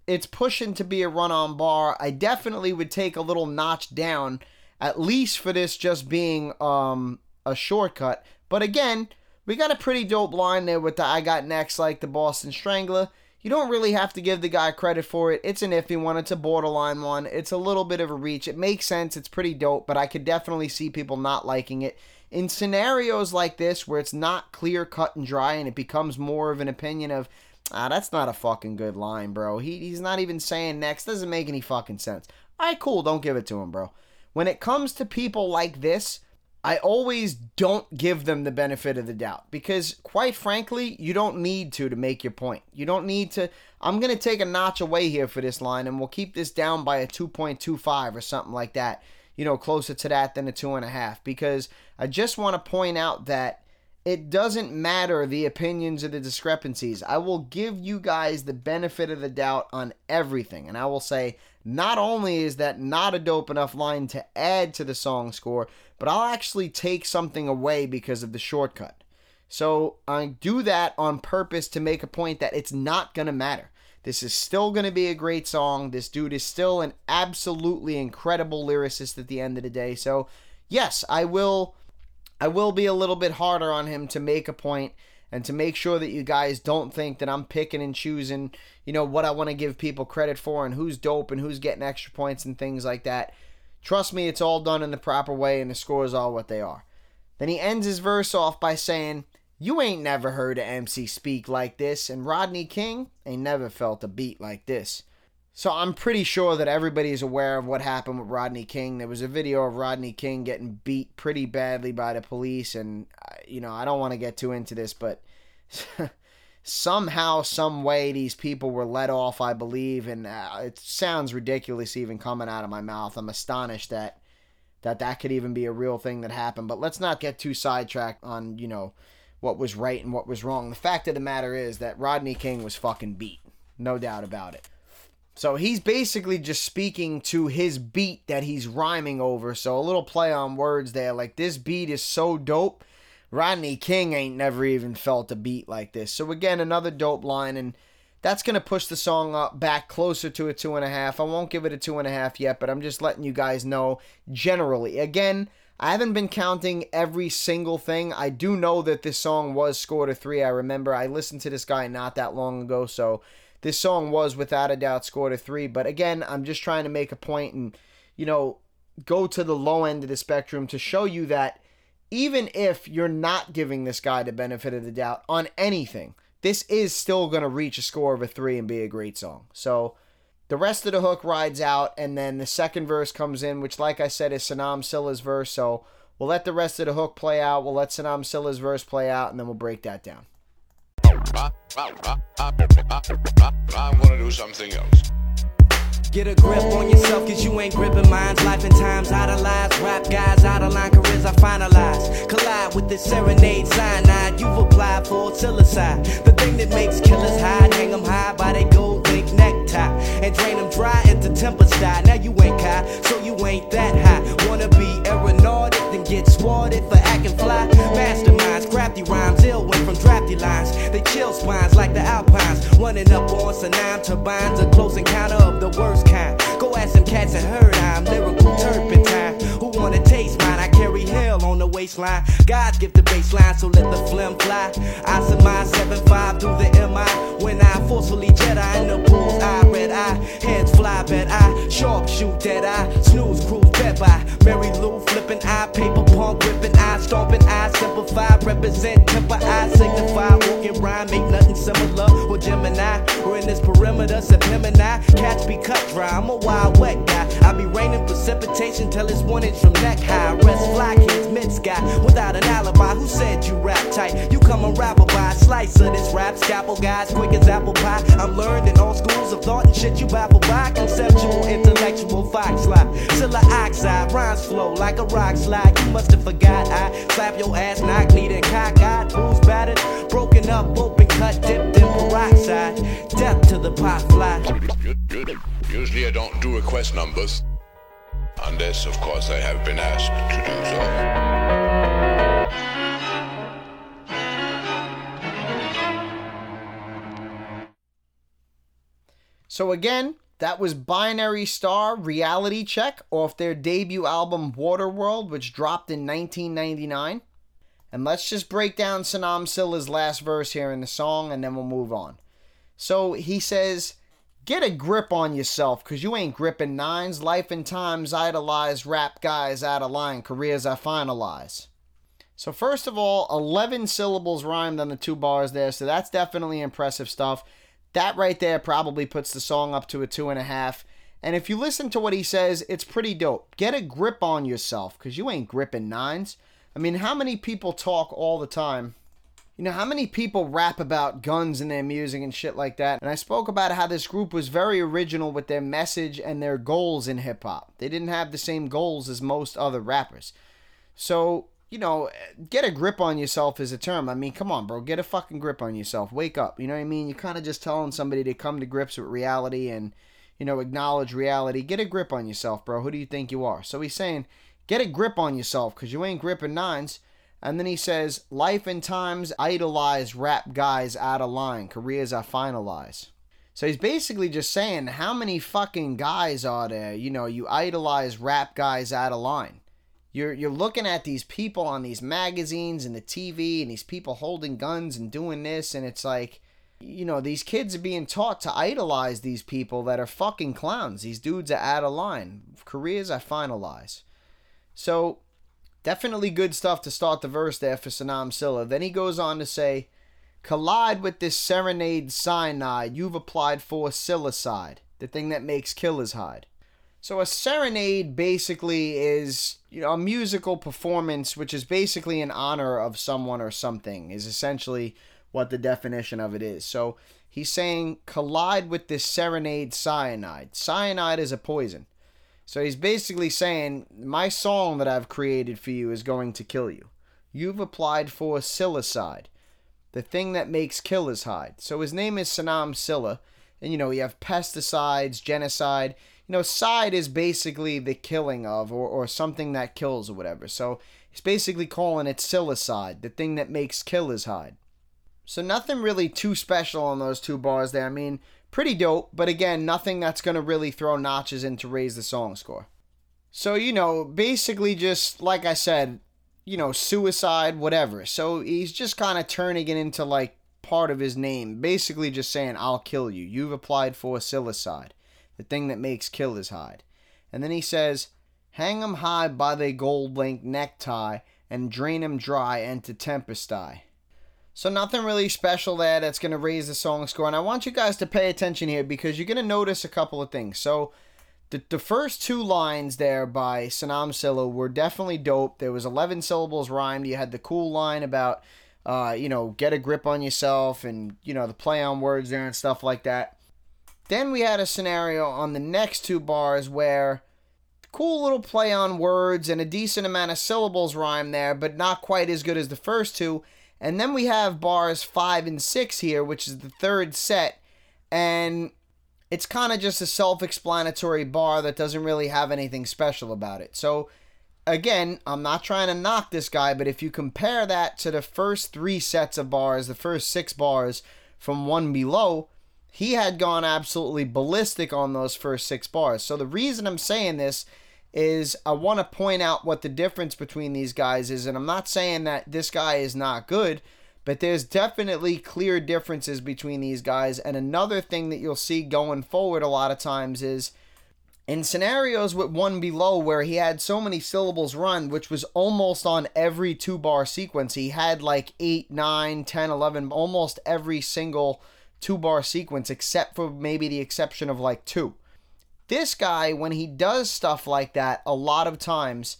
it's pushing to be a run on bar. I definitely would take a little notch down, at least for this just being um, a shortcut. But again, we got a pretty dope line there with the I Got Next, like the Boston Strangler. You don't really have to give the guy credit for it. It's an iffy one, it's a borderline one, it's a little bit of a reach. It makes sense, it's pretty dope, but I could definitely see people not liking it. In scenarios like this where it's not clear cut and dry and it becomes more of an opinion of, ah, that's not a fucking good line, bro. He, he's not even saying next, doesn't make any fucking sense. Alright, cool, don't give it to him, bro. When it comes to people like this, I always don't give them the benefit of the doubt because, quite frankly, you don't need to to make your point. You don't need to. I'm going to take a notch away here for this line and we'll keep this down by a 2.25 or something like that, you know, closer to that than a 2.5 because I just want to point out that it doesn't matter the opinions or the discrepancies. I will give you guys the benefit of the doubt on everything. And I will say, not only is that not a dope enough line to add to the song score, but I'll actually take something away because of the shortcut. So I do that on purpose to make a point that it's not going to matter. This is still going to be a great song. This dude is still an absolutely incredible lyricist at the end of the day. So, yes, I will I will be a little bit harder on him to make a point and to make sure that you guys don't think that I'm picking and choosing, you know, what I want to give people credit for and who's dope and who's getting extra points and things like that. Trust me, it's all done in the proper way and the scores are what they are. Then he ends his verse off by saying, You ain't never heard a MC speak like this, and Rodney King ain't never felt a beat like this. So I'm pretty sure that everybody's aware of what happened with Rodney King. There was a video of Rodney King getting beat pretty badly by the police, and uh, you know I don't want to get too into this, but somehow, some way, these people were let off, I believe, and uh, it sounds ridiculous even coming out of my mouth. I'm astonished that that that could even be a real thing that happened. But let's not get too sidetracked on you know what was right and what was wrong. The fact of the matter is that Rodney King was fucking beat, no doubt about it. So he's basically just speaking to his beat that he's rhyming over. So a little play on words there. Like this beat is so dope Rodney King ain't never even felt a beat like this. So again, another dope line, and that's gonna push the song up back closer to a two and a half. I won't give it a two and a half yet, but I'm just letting you guys know generally. Again, I haven't been counting every single thing. I do know that this song was scored a three. I remember I listened to this guy not that long ago, so this song was without a doubt scored a three. But again, I'm just trying to make a point and you know go to the low end of the spectrum to show you that even if you're not giving this guy the benefit of the doubt on anything, this is still going to reach a score of a three and be a great song. So the rest of the hook rides out, and then the second verse comes in, which, like I said, is Senim Silla's verse. So we'll let the rest of the hook play out. We'll let Senim Silla's verse play out, and then we'll break that down. I, want to do something else. Get a grip on yourself, cause you ain't gripping minds. Life and times idolized. Rap guys out of line, careers I finalize. Collide with this serenade cyanide. You've applied for psilocybin. The thing that makes killers hide, hang them high by their gold link necktie. And drain them dry into temper style. Now you ain't high, so you ain't that high. Wanna be aeronautic, then get swatted for acting fly. Masterminds, crafty rhymes, ill went from drafty lines. They chill spines like the Alpines. Running up on Senim turbines, a close encounter of the worst kind. Go ask some cats and heard I'm lyrical turpentine. Who wanna taste mine? I carry hell on the waistline. God give the baseline, so let the phlegm fly. I surmise 7-5 through the MI. When I forcefully Jedi in the bull's eye, red eye. Heads fly, bet I. Sharp shoot, dead eye. Snooze, cruise, bet by. Mary Lou flipping eye. Paper punk, ripping eye. Stomping eye. Simplify, represent, temper eye. Signify, walking rhyme. Make nothing similar. Or Gemini. Or in this perimeter, Gemini. Catch be cut dry. I'm a wild wet guy. I be raining precipitation till it's one inch from neck high. Rest fly kids mid sky without an alibi. Who said you rap tight? You come unravel by a slice of this rap. Scalpel guys quick as apple pie. I'm learned in all schools of thought and shit you baffle by. Conceptual, intellectual, fox lie. Silla oxide, rhymes flow like a rock slide. You must have forgot I slap your ass, knock, need and cockeyed, bruised, battered, broken up, open cut, dipped in peroxide. Death to the pot fly. Usually I don't do request numbers. Unless, of course, I have been asked to do so. So again, that was Binary Star Reality Check off their debut album Waterworld, which dropped in 1999. And let's just break down Senim Silla's last verse here in the song and then we'll move on. So he says, Get a grip on yourself, cause you ain't gripping nines. Life and times idolize, rap guys out of line, careers I finalize. So first of all, 11 syllables rhymed on the two bars there, so that's definitely impressive stuff. That right there probably puts the song up to a two and a half. And if you listen to what he says, it's pretty dope. Get a grip on yourself, because you ain't gripping nines. I mean, how many people talk all the time you know, how many people rap about guns in their music and shit like that? And I spoke about how this group was very original with their message and their goals in hip hop. They didn't have the same goals as most other rappers. So, you know, get a grip on yourself is a term. I mean, come on, bro. Get a fucking grip on yourself. Wake up. You know what I mean? You're kind of just telling somebody to come to grips with reality and, you know, acknowledge reality. Get a grip on yourself, bro. Who do you think you are? So he's saying, get a grip on yourself because you ain't gripping nines. And then he says, Life and times idolize rap guys out of line, careers I finalize. So he's basically just saying, How many fucking guys are there? You know, you idolize rap guys out of line. You're, you're looking at these people on these magazines and the TV and these people holding guns and doing this, and it's like, you know, these kids are being taught to idolize these people that are fucking clowns. These dudes are out of line. Careers I finalize. So Definitely good stuff to start the verse there for Senim Silla. Then he goes on to say, Collide with this serenade cyanide you've applied for psilocybin, the thing that makes killers hide. So a serenade basically is, you know, a musical performance which is basically in honor of someone or something is essentially what the definition of it is. So he's saying collide with this serenade cyanide. Cyanide is a poison. So he's basically saying, My song that I've created for you is going to kill you. You've applied for psilocybin, the thing that makes killers hide. So his name is Senim Silla. And you know, you have pesticides, genocide. You know, side is basically the killing of or, or something that kills or whatever. So he's basically calling it psilocybin, the thing that makes killers hide. So nothing really too special on those two bars there. I mean, pretty dope, but again, nothing that's going to really throw notches in to raise the song score. So, you know, basically just like I said, you know, suicide, whatever. So he's just kind of turning it into like part of his name, basically just saying, I'll kill you. You've applied for psilocybin, the thing that makes killers hide. And then he says, Hang 'em high by their gold link necktie and drain 'em dry into tempest eye. So nothing really special there that's going to raise the song score. And I want you guys to pay attention here because you're going to notice a couple of things. So the, the first two lines there by Senim Silla were definitely dope. There was 11 syllables rhymed. You had the cool line about, uh, you know, get a grip on yourself and, you know, the play on words there and stuff like that. Then we had a scenario on the next two bars where cool little play on words and a decent amount of syllables rhyme there, but not quite as good as the first two. And then we have bars five and six here, which is the third set. And it's kind of just a self explanatory bar that doesn't really have anything special about it. So, again, I'm not trying to knock this guy, but if you compare that to the first three sets of bars, the first six bars from One Be Lo, he had gone absolutely ballistic on those first six bars. So, the reason I'm saying this is I want to point out what the difference between these guys is. And I'm not saying that this guy is not good, but there's definitely clear differences between these guys. And another thing that you'll see going forward a lot of times is in scenarios with One Be Lo where he had so many syllables run, which was almost on every two bar sequence, he had like 8, 9, 10, 11, almost every single two bar sequence, except for maybe the exception of like two. This guy, when he does stuff like that, a lot of times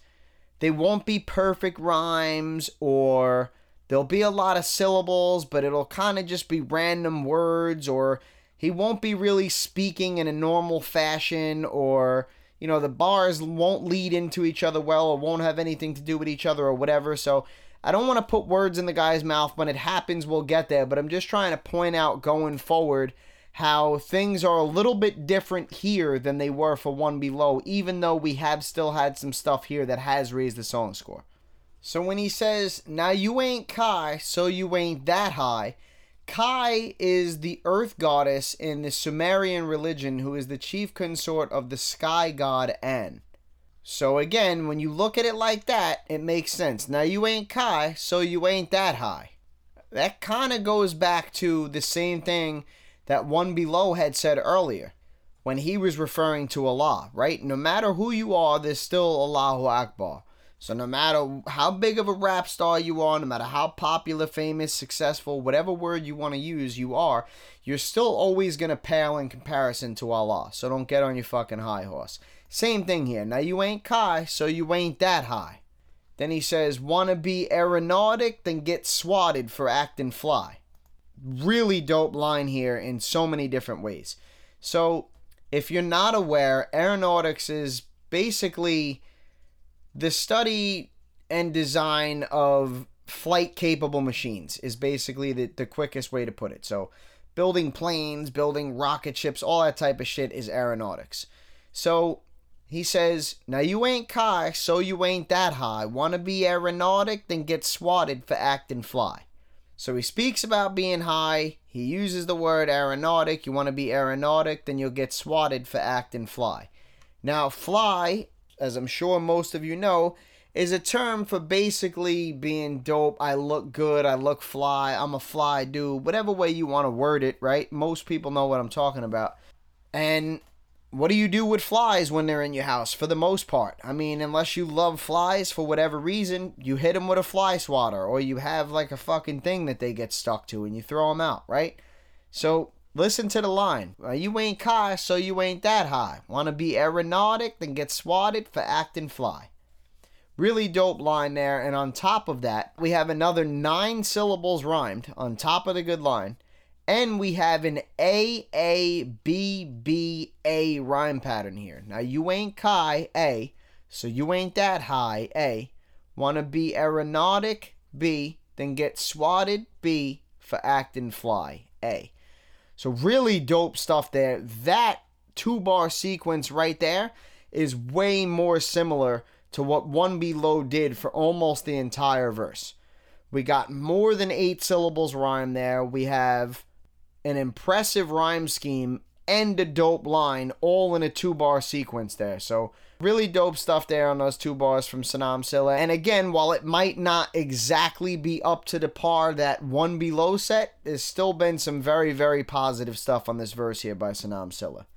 they won't be perfect rhymes or there'll be a lot of syllables, but it'll kind of just be random words or he won't be really speaking in a normal fashion or you know the bars won't lead into each other well or won't have anything to do with each other or whatever. So i don't want to put words in the guy's mouth. When it happens we'll get there but i'm just trying to point out going forward how things are a little bit different here than they were for One Be Lo, even though we have still had some stuff here that has raised the song score. So when he says, Now you ain't Kai, so you ain't that high, Kai is the earth goddess in the Sumerian religion who is the chief consort of the sky god An. So again, when you look at it like that, it makes sense. Now you ain't Kai, so you ain't that high. That kind of goes back to the same thing that One Be Lo had said earlier when he was referring to Allah, right? No matter who you are, there's still Allahu Akbar. So no matter how big of a rap star you are, no matter how popular, famous, successful, whatever word you want to use you are, you're still always going to pale in comparison to Allah. So don't get on your fucking high horse. Same thing here. Now you ain't Kai, so you ain't that high. Then he says, wanna be aeronautic, then get swatted for acting fly. Really dope line here in so many different ways. So if you're not aware, aeronautics is basically the study and design of flight capable machines is basically the, the quickest way to put it. So, building planes, building rocket ships, all that type of shit is aeronautics. So, he says, Now you ain't Kai, so you ain't that high. Wanna be aeronautic, then get swatted for acting fly. So he speaks about being high. He uses the word aeronautic. You want to be aeronautic, then you'll get swatted for acting fly. Now, fly as I'm sure most of you know, is a term for basically being dope. I look good, I look fly, I'm a fly dude, whatever way you want to word it, right? Most people know what I'm talking about. And what do you do with flies when they're in your house for the most part? I mean, unless you love flies for whatever reason, you hit them with a fly swatter or you have like a fucking thing that they get stuck to and you throw them out, right? So Listen to the line. You ain't Kai, so you ain't that high. Want to be aeronautic, then get swatted for acting fly. Really dope line there. And on top of that, we have another nine syllables rhymed on top of the good line. And we have an A A B B A rhyme pattern here. Now you ain't Kai, A, so you ain't that high, A. Wanna be aeronautic, B, then get swatted, B, for acting fly, A. So really dope stuff there. That two bar sequence right there is way more similar to what One Be Lo did for almost the entire verse. We got more than eight syllables rhyme there. We have an impressive rhyme scheme and a dope line all in a two bar sequence there. So really dope stuff there on those two bars from Senim Silla. And again, while it might not exactly be up to the par that One Be Lo set, there's still been some very, very positive stuff on this verse here by Senim Silla.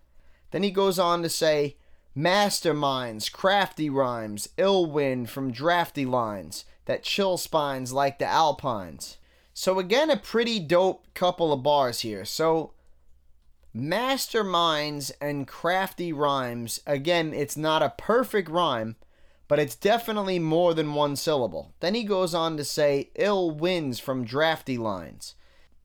Then he goes on to say, Masterminds, crafty rhymes, ill wind from drafty lines that chill spines like the alpines. So again, a pretty dope couple of bars here. So masterminds and crafty rhymes. Again, it's not a perfect rhyme, but it's definitely more than one syllable. Then he goes on to say, ill winds from drafty lines.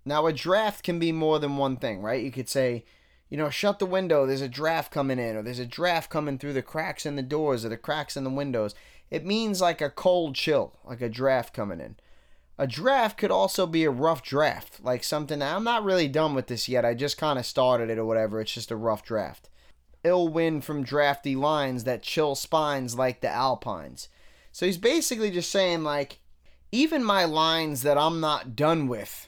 Now, a draft can be more than one thing, right? You could say, you know, shut the window, there's a draft coming in, or there's a draft coming through the cracks in the doors or the cracks in the windows. It means like a cold chill, like a draft coming in. A draft could also be a rough draft, like something I'm not really done with this yet. I just kind of started it or whatever. It's just a rough draft. Ill wind from drafty lines that chill spines like the alpines. So he's basically just saying, like, even my lines that I'm not done with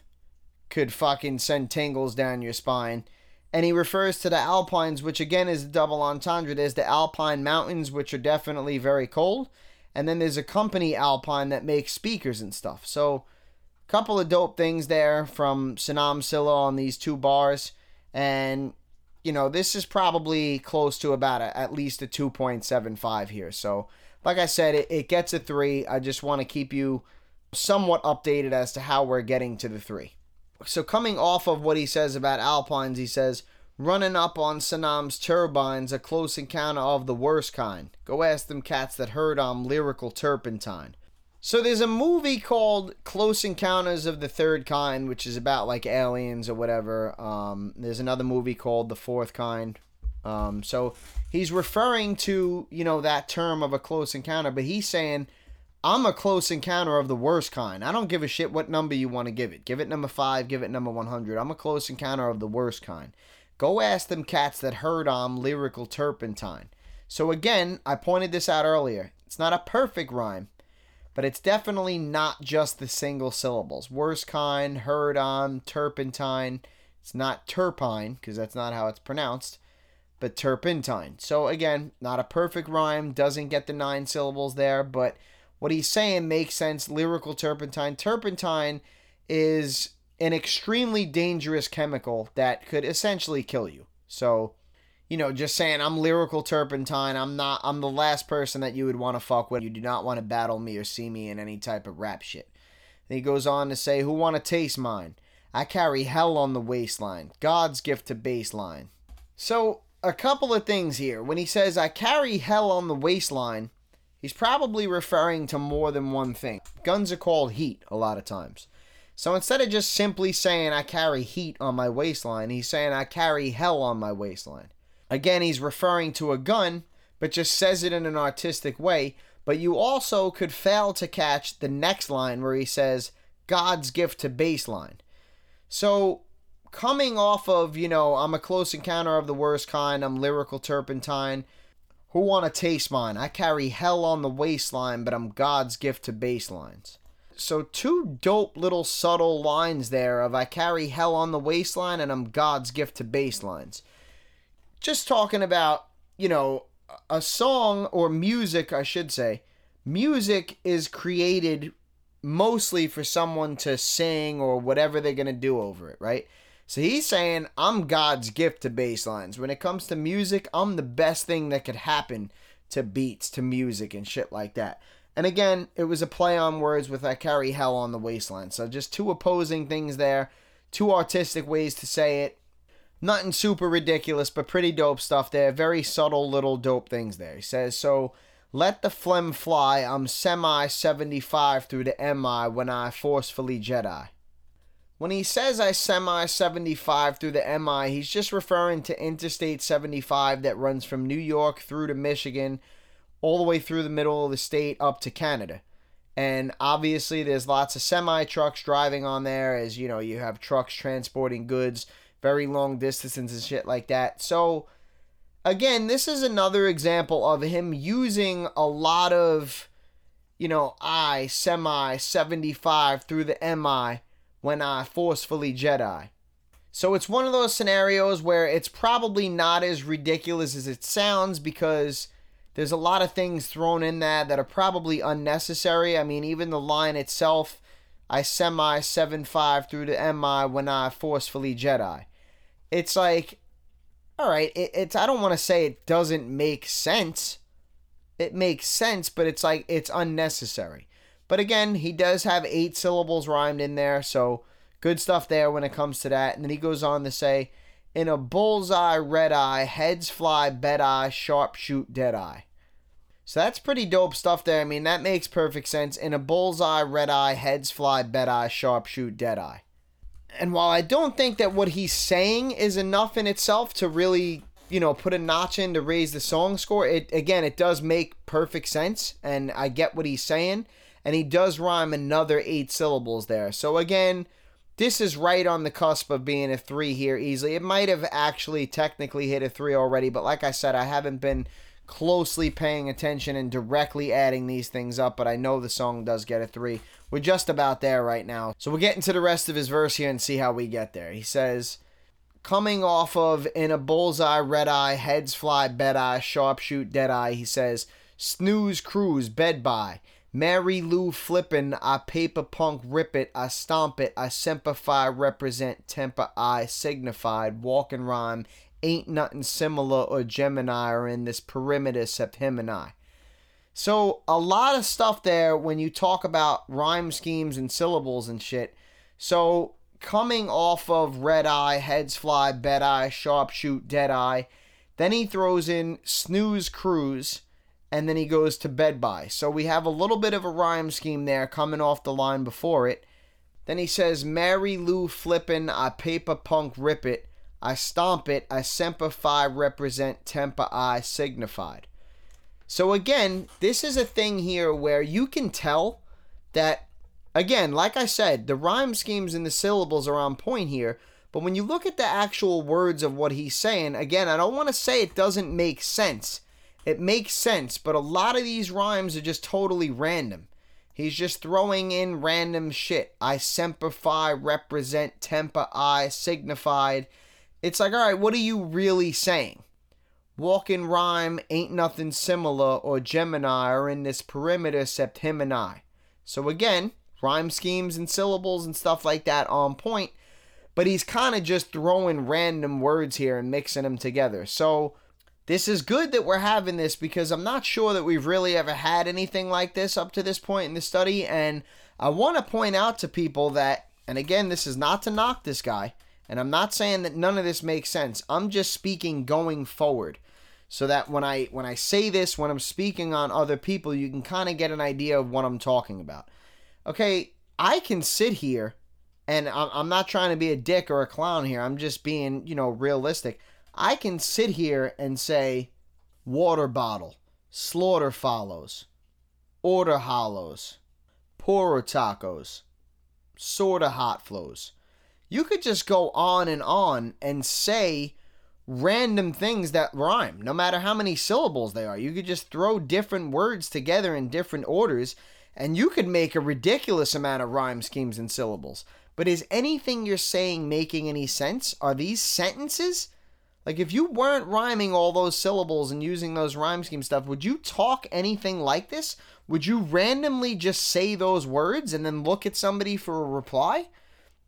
could fucking send tingles down your spine. And he refers to the Alpines, which again is a double entendre. There's the Alpine Mountains, which are definitely very cold and then there's a company Alpine that makes speakers and stuff. So, a couple of dope things there from Senim Silla on these two bars, and you know this is probably close to about a, at least a 2.75 here. So, like I said, it, it gets a three. I just want to keep you somewhat updated as to how we're getting to the three. So, coming off of what he says about Alpines, he says running up on Senim's turbines, a close encounter of the worst kind. Go ask them cats that heard on lyrical turpentine. So there's a movie called Close Encounters of the Third Kind, which is about like aliens or whatever. Um, there's another movie called The Fourth Kind. Um, so he's referring to you know that term of a close encounter, but he's saying I'm a close encounter of the worst kind. I don't give a shit what number you want to give it. Give it number five. Give it number 100. I'm a close encounter of the worst kind. Go ask them cats that heard on lyrical turpentine. So again, I pointed this out earlier. It's not a perfect rhyme, but it's definitely not just the single syllables. Worst kind, heard on, turpentine. It's not turpine, because that's not how it's pronounced, but turpentine. So again, not a perfect rhyme, doesn't get the nine syllables there, but what he's saying makes sense. Lyrical turpentine. Turpentine is an extremely dangerous chemical that could essentially kill you. So, you know, just saying I'm lyrical turpentine. I'm not. I'm the last person that you would want to fuck with. You do not want to battle me or see me in any type of rap shit. And he goes on to say, "Who want to taste mine? I carry hell on the waistline. God's gift to baseline." So a couple of things here. When he says I carry hell on the waistline, he's probably referring to more than one thing. Guns are called heat a lot of times. So instead of just simply saying I carry heat on my waistline, he's saying I carry hell on my waistline. Again, he's referring to a gun, but just says it in an artistic way. But you also could fail to catch the next line where he says God's gift to baseline. So coming off of, you know, I'm a close encounter of the worst kind, I'm lyrical turpentine. Who want to taste mine? I carry hell on the waistline, but I'm God's gift to baselines. So, two dope little subtle lines there of I carry hell on the waistline and I'm God's gift to baselines. Just talking about, you know, a song or music, I should say. Music is created mostly for someone to sing or whatever they're going to do over it, right? So he's saying, I'm God's gift to bass lines. When it comes to music, I'm the best thing that could happen to beats, to music, and shit like that. And again, it was a play on words with I carry hell on the wasteland. So just two opposing things there, two artistic ways to say it. Nothing super ridiculous, but pretty dope stuff there. Very subtle little dope things there. He says, So let the phlegm fly. I'm semi 75 through the MI when I forcefully Jedi. When he says I semi 75 through the MI, he's just referring to Interstate 75 that runs from New York through to Michigan, all the way through the middle of the state up to Canada. And obviously, there's lots of semi trucks driving on there, as you know, you have trucks transporting goods very long distances and shit like that. So, again, this is another example of him using a lot of, you know, I semi 75 through the MI when I forcefully Jedi. So it's one of those scenarios where it's probably not as ridiculous as it sounds because there's a lot of things thrown in there that are probably unnecessary. I mean, even the line itself, I semi 7-5 through the MI when I forcefully Jedi. It's like, all right, it, it's I don't want to say it doesn't make sense. It makes sense, but it's like it's unnecessary. But again, he does have eight syllables rhymed in there, so good stuff there when it comes to that. And then he goes on to say, in a bullseye, red eye, heads fly, bed eye, sharp shoot, dead eye. So that's pretty dope stuff there. I mean, that makes perfect sense. In a bullseye, red eye, heads fly, bed eye, sharp shoot, dead eye. And while I don't think that what he's saying is enough in itself to really, you know, put a notch in to raise the song score, it again, it does make perfect sense, and I get what he's saying and he does rhyme another eight syllables there. So again, this is right on the cusp of being a three here easily. It might have actually technically hit a three already, but like I said, I haven't been closely paying attention and directly adding these things up, but I know the song does get a three. We're just about there right now. So we'll get into the rest of his verse here and see how we get there. He says, coming off of in a bullseye, red eye, heads fly, bed eye, sharpshoot, dead eye, he says, snooze, cruise, bed by. Mary Lou flippin', I paper punk rip it, I stomp it, I simplify, represent, temper, I signified, walk and rhyme, ain't nothing similar or Gemini or in this perimeter except him and I. So a lot of stuff there when you talk about rhyme schemes and syllables and shit. So coming off of red eye, heads fly, bed eye, sharp shoot, dead eye, then he throws in snooze cruise and then he goes to bed by. So we have a little bit of a rhyme scheme there coming off the line before it. Then he says, Mary Lou flippin', I paper punk rip it, I stomp it, I semplify represent temper I signified. So again, this is a thing here where you can tell that, again, like I said, the rhyme schemes and the syllables are on point here. But when you look at the actual words of what he's saying, again, I don't want to say it doesn't make sense it makes sense, but a lot of these rhymes are just totally random. He's just throwing in random shit. I semplify, represent, temper, I, signified. It's like, alright, what are you really saying? Walk in rhyme, ain't nothing similar, or Gemini are in this perimeter except him and I. So again, rhyme schemes and syllables and stuff like that on point, but he's kind of just throwing random words here and mixing them together. So this is good that we're having this because I'm not sure that we've really ever had anything like this up to this point in the study. And I want to point out to people that, and again, this is not to knock this guy, and I'm not saying that none of this makes sense. I'm just speaking going forward. So that when I when I say this, when I'm speaking on other people, you can kind of get an idea of what I'm talking about. Okay, I can sit here and I'm not trying to be a dick or a clown here. I'm just being, you know, realistic. I can sit here and say, water bottle, slaughter follows, order hollows, poorer tacos, sorta hot flows. You could just go on and on and say random things that rhyme, no matter how many syllables they are. You could just throw different words together in different orders, and you could make a ridiculous amount of rhyme schemes and syllables. But is anything you're saying making any sense? Are these sentences? Like, if you weren't rhyming all those syllables and using those rhyme scheme stuff, would you talk anything like this? Would you randomly just say those words and then look at somebody for a reply?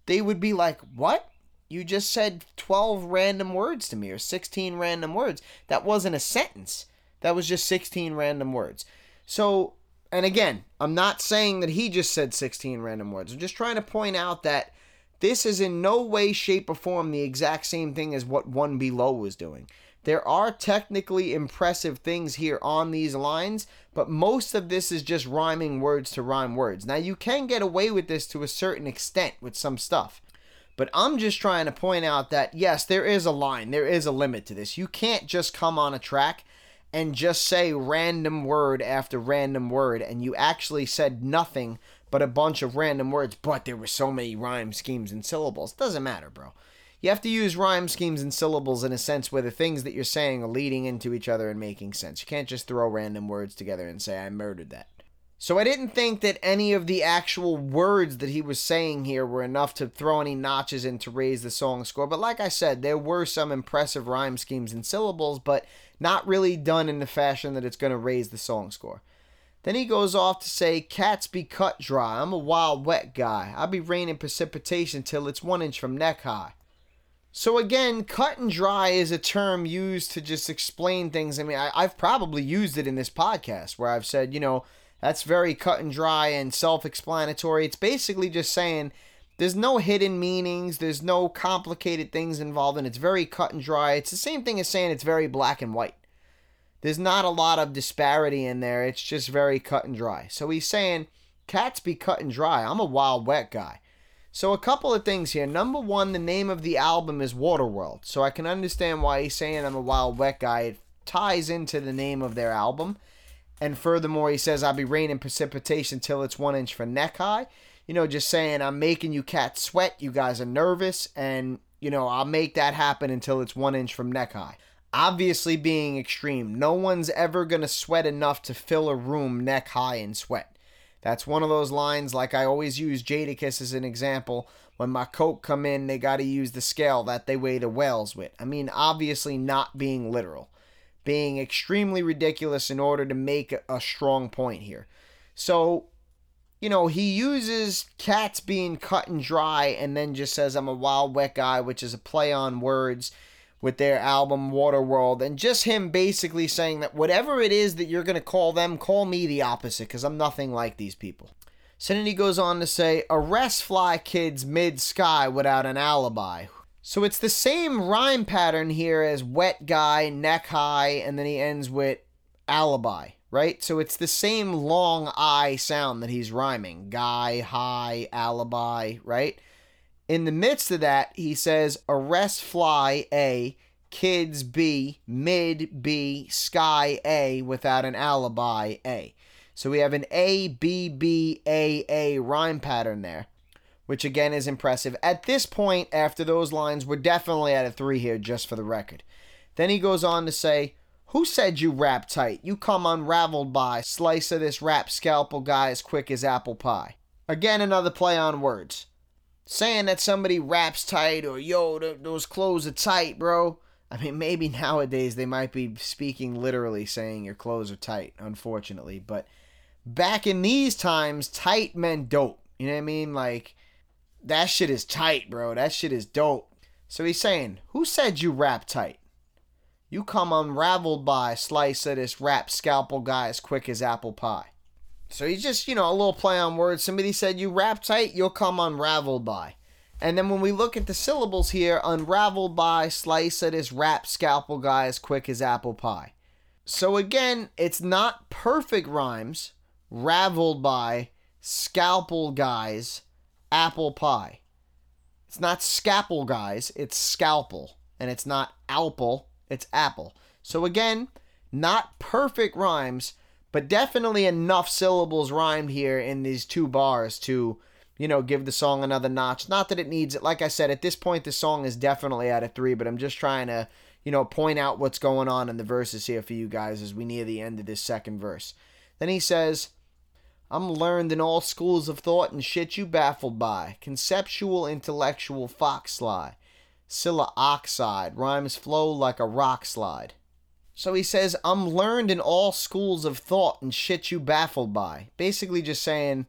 They would be like, What? You just said 12 random words to me or 16 random words. That wasn't a sentence. That was just 16 random words. So, and again, I'm not saying that he just said 16 random words. I'm just trying to point out that this is in no way, shape, or form the exact same thing as what One Be Lo was doing. There are technically impressive things here on these lines, but most of this is just rhyming words to rhyme words. Now, you can get away with this to a certain extent with some stuff. But I'm just trying to point out that yes, there is a line, there is a limit to this. You can't just come on a track and just say random word after random word and you actually said nothing but a bunch of random words, but there were so many rhyme schemes and syllables. Doesn't matter, bro. You have to use rhyme schemes and syllables in a sense where the things that you're saying are leading into each other and making sense. You can't just throw random words together and say, I murdered that. So I didn't think that any of the actual words that he was saying here were enough to throw any notches in to raise the song score. But like I said, there were some impressive rhyme schemes and syllables, but not really done in the fashion that it's going to raise the song score. Then he goes off to say, Cats be cut dry. I'm a wild, wet guy. I'll be raining precipitation till it's one inch from neck high. So again, cut and dry is a term used to just explain things. I mean, I, have probably used it in this podcast where I've said, you know, that's very cut and dry and self explanatory. It's basically just saying there's no hidden meanings, there's no complicated things involved, and it's very cut and dry. It's the same thing as saying it's very black and white. There's not a lot of disparity in there, it's just very cut and dry. So he's saying, Cats be cut and dry. I'm a wild, wet guy. So, a couple of things here. Number one, the name of the album is Waterworld. So, I can understand why he's saying I'm a wild, wet guy. It ties into the name of their album. And furthermore, he says, I'll be raining precipitation till it's one inch for neck high. You know, just saying, I'm making you cats sweat. You guys are nervous. And, you know, I'll make that happen until it's one inch from neck high. Obviously, being extreme. No one's ever going to sweat enough to fill a room neck high in sweat. That's one of those lines, like I always use Jadakiss as an example. When my coke come in, they got to use the scale that they weigh the whales with. I mean, obviously, not being literal being extremely ridiculous in order to make a strong point here. So, you know, he uses cats being cut and dry and then just says, I'm a wild, wet guy, which is a play on words with their album Waterworld. And just him basically saying that whatever it is that you're going to call them, call me the opposite because I'm nothing like these people. So then he goes on to say, arrest fly kids mid sky without an alibi. So it's the same rhyme pattern here as wet guy, neck high, and then he ends with alibi, right? So it's the same long I sound that he's rhyming guy, high, alibi, right? In the midst of that, he says arrest fly A, kids B, mid B, sky A without an alibi A. So we have an A, B, B, A, A rhyme pattern there which again is impressive. At this point, after those lines, we're definitely at a three here, just for the record. Then he goes on to say, Who said you rap tight? You come unraveled by slice of this rap scalpel guy as quick as apple pie. Again, another play on words. Saying that somebody raps tight or yo, those clothes are tight, bro. I mean, maybe nowadays they might be speaking literally saying your clothes are tight, unfortunately. But back in these times, tight meant dope. You know what I mean? Like, that shit is tight, bro. That shit is dope. So he's saying, Who said you rap tight? You come unraveled by a slice of this rap scalpel guy as quick as apple pie. So he's just, you know, a little play on words. Somebody said you rap tight, you'll come unraveled by. And then when we look at the syllables here, unraveled by, slice of this rap scalpel guy as quick as apple pie. So again, it's not perfect rhymes, raveled by, scalpel guys, apple pie. It's not scalpel guys, it's scalpel. And it's not alpel, it's apple. So again, not perfect rhymes, but definitely enough syllables rhymed here in these two bars to, you know, give the song another notch. Not that it needs it. Like I said, at this point, the song is definitely at a three, but I'm just trying to, you know, point out what's going on in the verses here for you guys as we near the end of this second verse. Then he says, I'm learned in all schools of thought and shit you baffled by. Conceptual, intellectual, fox sly. Scylla oxide, rhymes flow like a rock slide. So he says, I'm learned in all schools of thought and shit you baffled by. Basically just saying,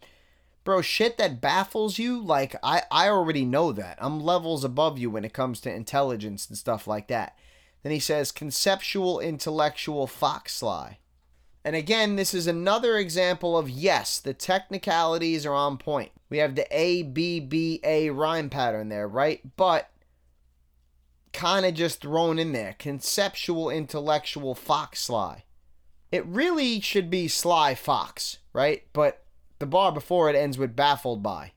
bro, shit that baffles you, like, I, I already know that. I'm levels above you when it comes to intelligence and stuff like that. Then he says, conceptual, intellectual, fox sly. And again, this is another example of yes, the technicalities are on point. We have the A, B, B, A rhyme pattern there, right? But kind of just thrown in there. Conceptual, intellectual, fox sly. It really should be sly fox, right? But the bar before it ends with baffled by.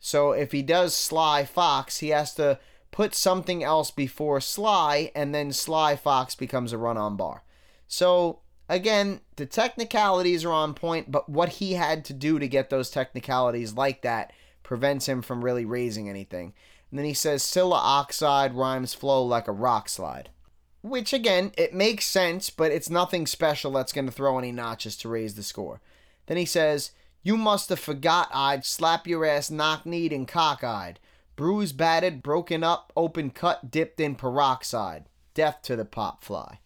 So if he does sly fox, he has to put something else before sly, and then sly fox becomes a run on bar. So again, the technicalities are on point, but what he had to do to get those technicalities like that prevents him from really raising anything. And then he says Scylla oxide rhymes flow like a rock slide. Which again, it makes sense, but it's nothing special that's going to throw any notches to raise the score. Then he says, You must have forgot I'd slap your ass knock kneed and cockeyed. Bruised, battered, broken up, open cut, dipped in peroxide. Death to the pop fly.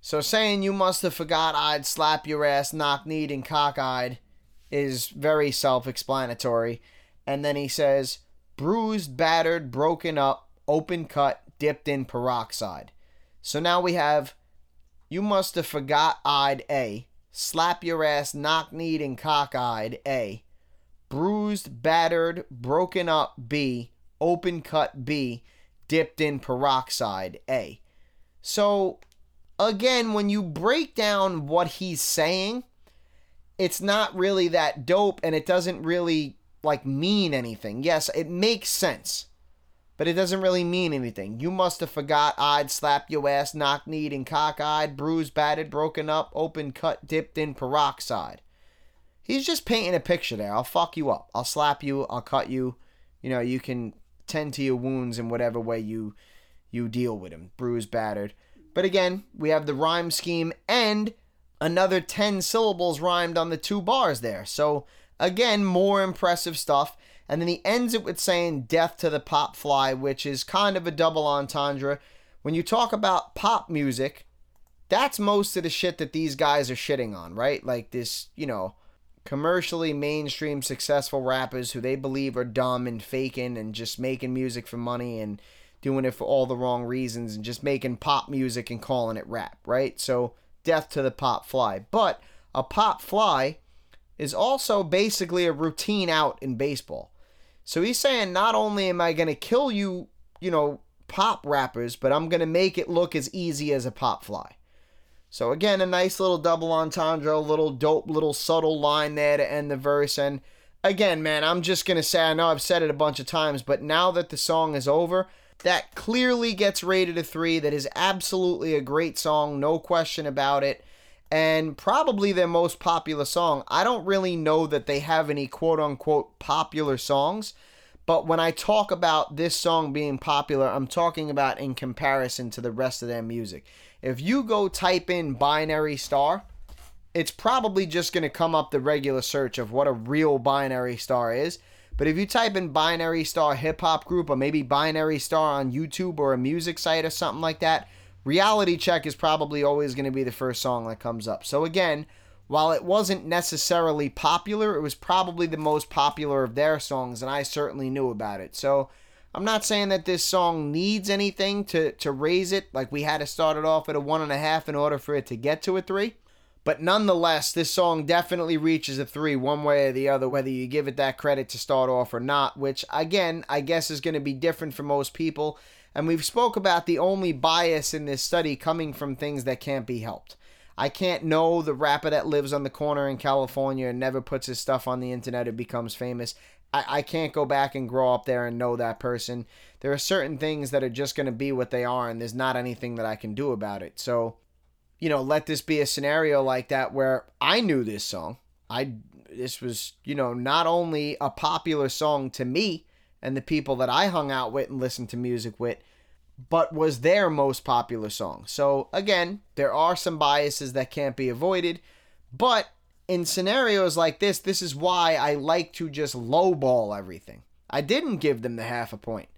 So saying you must have forgot I'd slap your ass knock kneed and cockeyed is very self explanatory. And then he says, bruised, battered, broken up, open cut, dipped in peroxide. So now we have you must have forgot eyed A, slap your ass knock kneed and cockeyed A, bruised, battered, broken up B, open cut B, dipped in peroxide A. So again, when you break down what he's saying, it's not really that dope and it doesn't really like mean anything. Yes, it makes sense, but it doesn't really mean anything. You must have forgot I'd slap your ass, knock kneed and cockeyed, bruised, battered, broken up, open cut, dipped in peroxide. He's just painting a picture there. I'll fuck you up. I'll slap you. I'll cut you. You know, you can tend to your wounds in whatever way you you deal with them. Bruised, battered. But again, we have the rhyme scheme and another 10 syllables rhymed on the two bars there. So Again, more impressive stuff. And then he ends it with saying death to the pop fly, which is kind of a double entendre. When you talk about pop music, that's most of the shit that these guys are shitting on, right? Like this, you know, commercially mainstream successful rappers who they believe are dumb and faking and just making music for money and doing it for all the wrong reasons and just making pop music and calling it rap, right? So, death to the pop fly. But a pop fly is also basically a routine out in baseball. So he's saying not only am I going to kill you, you know, pop rappers, but I'm going to make it look as easy as a pop fly. So again, a nice little double entendre, a little dope, little subtle line there to end the verse. And again, man, I'm just going to say, I know I've said it a bunch of times, but now that the song is over, that clearly gets rated a three. That is absolutely a great song, no question about it and probably their most popular song. I don't really know that they have any quote unquote popular songs, but when I talk about this song being popular, I'm talking about in comparison to the rest of their music. If you go type in binary star, it's probably just going to come up the regular search of what a real binary star is. But if you type in binary star hip hop group or maybe binary star on YouTube or a music site or something like that, Reality Check is probably always going to be the first song that comes up. So again, while it wasn't necessarily popular, it was probably the most popular of their songs, and I certainly knew about it. So I'm not saying that this song needs anything to, to raise it, like we had to start it off at a one and a half in order for it to get to a three. But nonetheless, this song definitely reaches a three one way or the other, whether you give it that credit to start off or not, which again, I guess is going to be different for most people. And we've spoke about the only bias in this study coming from things that can't be helped. I can't know the rapper that lives on the corner in California and never puts his stuff on the internet and becomes famous. I, I can't go back and grow up there and know that person. There are certain things that are just going to be what they are, and there's not anything that I can do about it. So, you know, let this be a scenario like that where I knew this song. I this was, you know, not only a popular song to me and the people that I hung out with and listened to music with, but was their most popular song. So again, there are some biases that can't be avoided, but in scenarios like this, this is why I like to just lowball everything. I didn't give them the half a point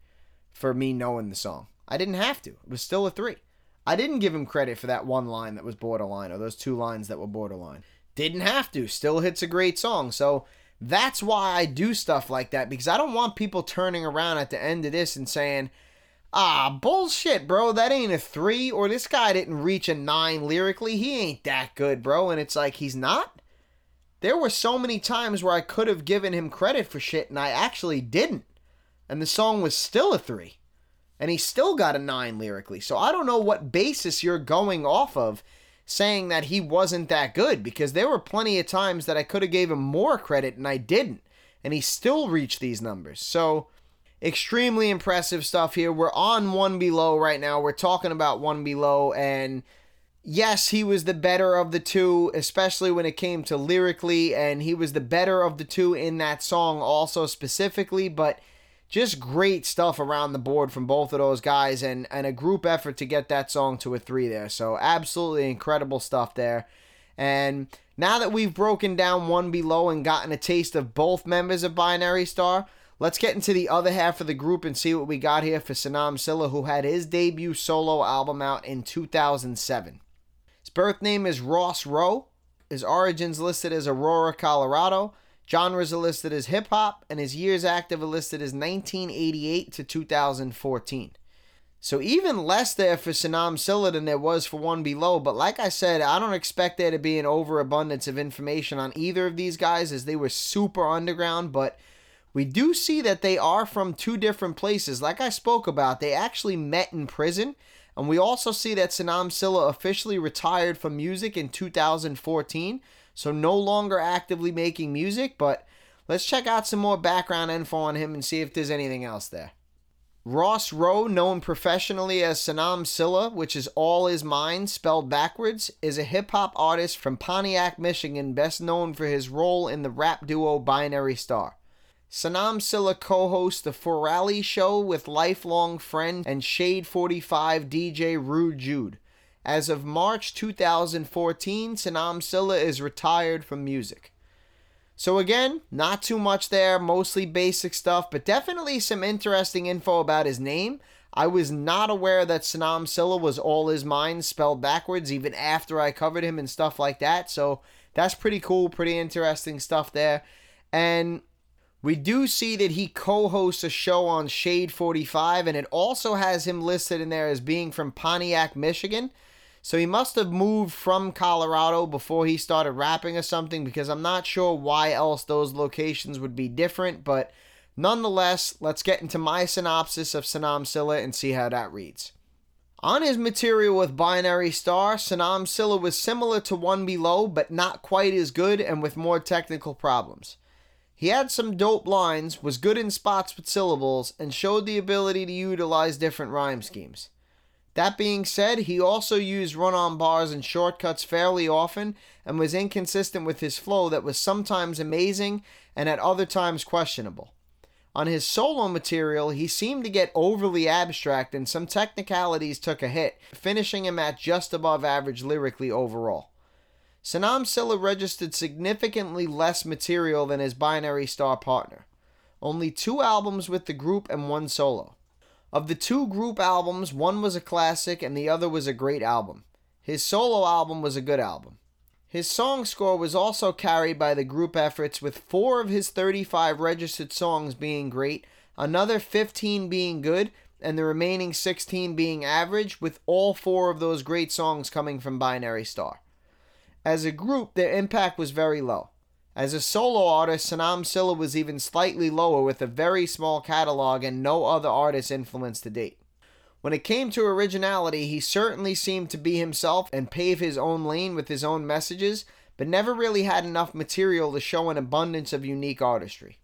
for me knowing the song. I didn't have to. It was still a three. I didn't give him credit for that one line that was borderline or those two lines that were borderline. Didn't have to. Still hits a great song. So that's why I do stuff like that because I don't want people turning around at the end of this and saying, ah, bullshit, bro. That ain't a three, or this guy didn't reach a nine lyrically. He ain't that good, bro. And it's like, he's not? There were so many times where I could have given him credit for shit, and I actually didn't. And the song was still a three. And he still got a nine lyrically. So I don't know what basis you're going off of saying that he wasn't that good because there were plenty of times that I could have gave him more credit and I didn't and he still reached these numbers. So extremely impressive stuff here. We're on One Be Lo right now. We're talking about One Be Lo, and yes, he was the better of the two, especially when it came to lyrically, and he was the better of the two in that song also specifically, but just great stuff around the board from both of those guys and, and a group effort to get that song to a three there. So absolutely incredible stuff there. And now that we've broken down One Be Lo and gotten a taste of both members of Binary Star, Let's get into the other half of the group and see what we got here for Senim Silla, who had his debut solo album out in 2007. His birth name is Ross Rowe. His origins listed as Aurora, Colorado. Genres are listed as hip hop, and his years active are listed as 1988 to 2014. So even less there for Senim Silla than there was for One Be Lo. But like I said, I don't expect there to be an overabundance of information on either of these guys as they were super underground. But we do see that they are from two different places. Like I spoke about, they actually met in prison. And we also see that Senim Silla officially retired from music in 2014, so no longer actively making music. But let's check out some more background info on him and see if there's anything else there. Ross Rowe, known professionally as Senim Silla, which is all is mine spelled backwards, is a hip hop artist from Pontiac, Michigan, best known for his role in the rap duo Binary Star. Senim Silla co hosts the Forali Show with lifelong friend and Shade 45 DJ Rude Jude. As of March 2014, Senim Silla is retired from music. So, again, not too much there, mostly basic stuff, but definitely some interesting info about his name. I was not aware that Senim Silla was all his mind spelled backwards, even after I covered him and stuff like that. So, that's pretty cool, pretty interesting stuff there. And we do see that he co hosts a show on Shade 45, and it also has him listed in there as being from Pontiac, Michigan. So he must have moved from Colorado before he started rapping or something because I'm not sure why else those locations would be different. But nonetheless, let's get into my synopsis of Senim Silla and see how that reads. On his material with Binary Star, Senim Silla was similar to One Be Lo, but not quite as good and with more technical problems. He had some dope lines, was good in spots with syllables, and showed the ability to utilize different rhyme schemes. That being said, he also used run on bars and shortcuts fairly often and was inconsistent with his flow that was sometimes amazing and at other times questionable. On his solo material, he seemed to get overly abstract and some technicalities took a hit, finishing him at just above average lyrically overall. Senim Silla registered significantly less material than his binary star partner. Only two albums with the group and one solo. Of the two group albums, one was a classic and the other was a great album. His solo album was a good album. His song score was also carried by the group efforts, with four of his 35 registered songs being great, another 15 being good, and the remaining 16 being average, with all four of those great songs coming from Binary Star. As a group, their impact was very low. As a solo artist, Senim Silla was even slightly lower with a very small catalog and no other artist influence to date. When it came to originality, he certainly seemed to be himself and pave his own lane with his own messages, but never really had enough material to show an abundance of unique artistry.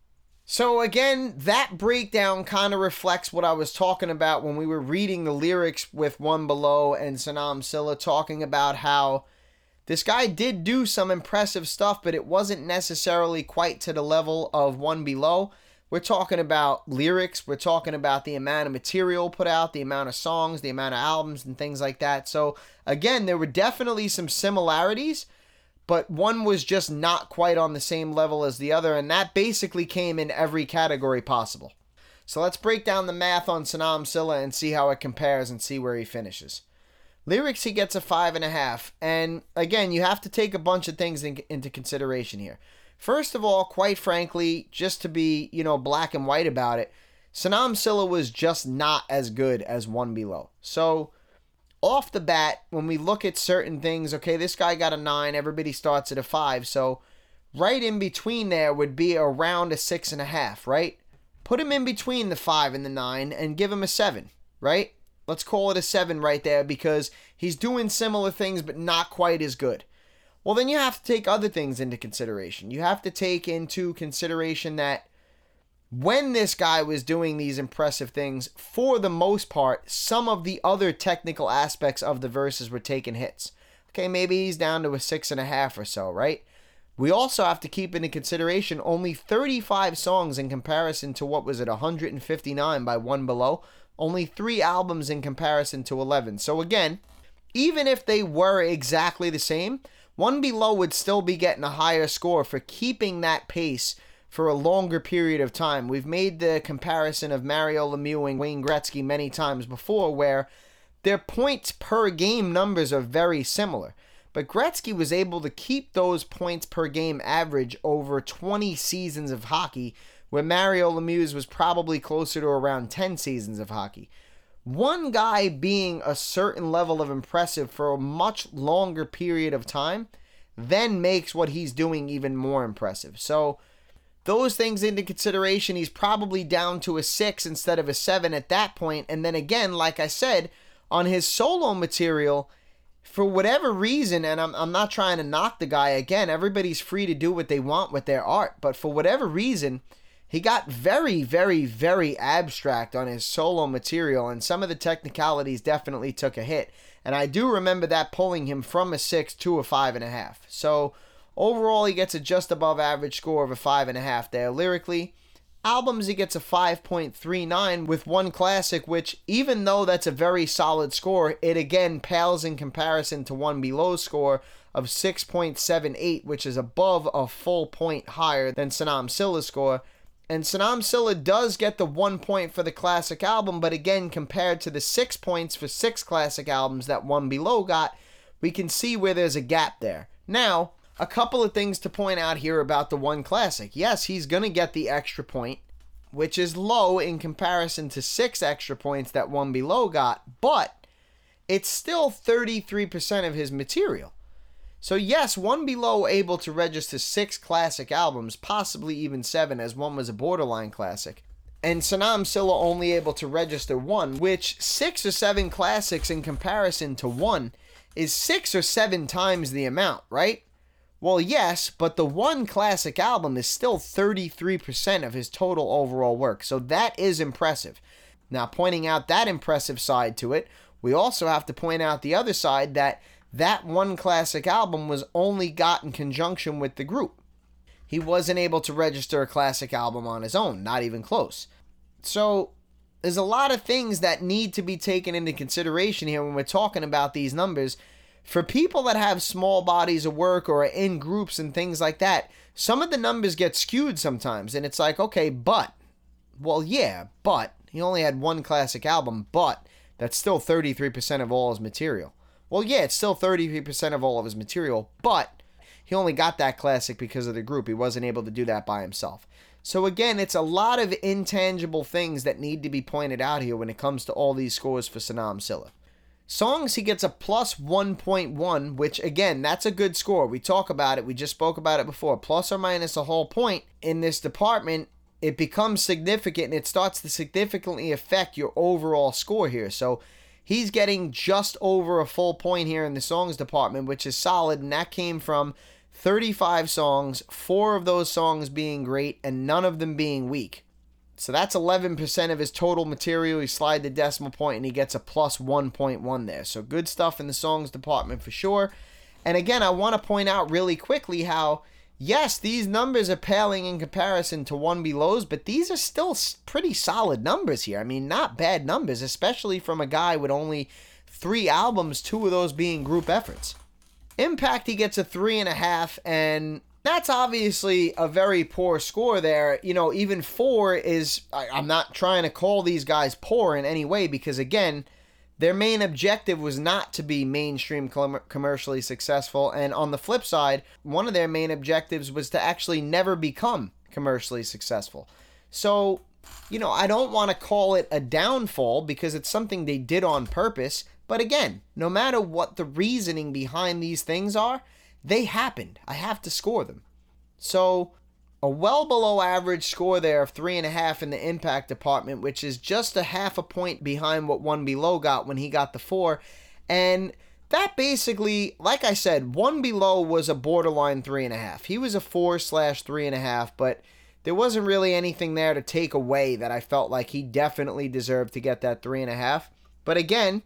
So, again, that breakdown kind of reflects what I was talking about when we were reading the lyrics with One Be Lo and Senim Silla talking about how this guy did do some impressive stuff, but it wasn't necessarily quite to the level of One Be Lo. We're talking about lyrics, we're talking about the amount of material put out, the amount of songs, the amount of albums, and things like that. So, again, there were definitely some similarities, but one was just not quite on the same level as the other, and that basically came in every category possible. So, let's break down the math on Senim Silla and see how it compares and see where he finishes. Lyrics, he gets a five and a half. And again, you have to take a bunch of things in, into consideration here. First of all, quite frankly, just to be, you know, black and white about it, Senim Silla was just not as good as One Be Lo. So, off the bat, when we look at certain things, okay, this guy got a nine, everybody starts at a five. So, right in between there would be around a six and a half, right? Put him in between the five and the nine and give him a seven, right? Let's call it a seven right there because he's doing similar things but not quite as good. Well, then you have to take other things into consideration. You have to take into consideration that when this guy was doing these impressive things, for the most part, some of the other technical aspects of the verses were taking hits. Okay, maybe he's down to a six and a half or so, right? We also have to keep into consideration only 35 songs in comparison to what was it, 159 by One Be Lo only three albums in comparison to 11. So again, even if they were exactly the same, One Be Lo would still be getting a higher score for keeping that pace for a longer period of time. We've made the comparison of Mario Lemieux and Wayne Gretzky many times before where their points per game numbers are very similar. But Gretzky was able to keep those points per game average over 20 seasons of hockey where Mario Lemieux was probably closer to around 10 seasons of hockey. One guy being a certain level of impressive for a much longer period of time then makes what he's doing even more impressive. So, those things into consideration, he's probably down to a 6 instead of a 7 at that point. And then again, like I said, on his solo material, for whatever reason, and I'm, I'm not trying to knock the guy again, everybody's free to do what they want with their art, but for whatever reason, he got very, very, very abstract on his solo material, and some of the technicalities definitely took a hit. And I do remember that pulling him from a six to a five and a half. So overall, he gets a just above average score of a five and a half there. Lyrically, albums, he gets a 5.39 with one classic, which, even though that's a very solid score, it again pales in comparison to One Be Lo score of 6.78, which is above a full point higher than Senim Silla's score. And Senim Silla does get the one point for the classic album, but again, compared to the six points for six classic albums that One Be Lo got, we can see where there's a gap there. Now, a couple of things to point out here about the one classic. Yes, he's going to get the extra point, which is low in comparison to six extra points that One Be Lo got, but it's still 33% of his material. So, yes, One Be Lo able to register six classic albums, possibly even seven, as one was a borderline classic. And Senim Silla only able to register one, which six or seven classics in comparison to one is six or seven times the amount, right? Well, yes, but the one classic album is still 33% of his total overall work, so that is impressive. Now, pointing out that impressive side to it, we also have to point out the other side that that one classic album was only got in conjunction with the group. He wasn't able to register a classic album on his own, not even close. So, there's a lot of things that need to be taken into consideration here when we're talking about these numbers. For people that have small bodies of work or are in groups and things like that, some of the numbers get skewed sometimes, and it's like, okay, but, well, yeah, but he only had one classic album, but that's still 33% of all his material. Well, yeah, it's still 33% of all of his material, but he only got that classic because of the group. He wasn't able to do that by himself. So again, it's a lot of intangible things that need to be pointed out here when it comes to all these scores for Senim Silla. Songs, he gets a plus 1.1, which again, that's a good score. We talk about it, we just spoke about it before. Plus or minus a whole point in this department, it becomes significant and it starts to significantly affect your overall score here. So he's getting just over a full point here in the songs department, which is solid, and that came from 35 songs, four of those songs being great, and none of them being weak. So that's 11% of his total material. He slide the decimal point and he gets a plus 1.1 there. So good stuff in the songs department for sure. And again, I want to point out really quickly how, yes, these numbers are paling in comparison to One Be Lo's, but these are still pretty solid numbers here. I mean, not bad numbers, especially from a guy with only three albums, two of those being group efforts. Impact, he gets a three and a half, and that's obviously a very poor score there. You know, even four is, I, am not trying to call these guys poor in any way because, again, their main objective was not to be mainstream com- commercially successful. And on the flip side, one of their main objectives was to actually never become commercially successful. So, you know, I don't want to call it a downfall because it's something they did on purpose. But again, no matter what the reasoning behind these things are, they happened. I have to score them. So, a well below average score there of three and a half in the impact department, which is just a half a point behind what One Be Lo got when he got the four. And that basically, like I said, One Be Lo was a borderline three and a half. He was a four slash three and a half, but there wasn't really anything there to take away that I felt like he definitely deserved to get that three and a half. But again,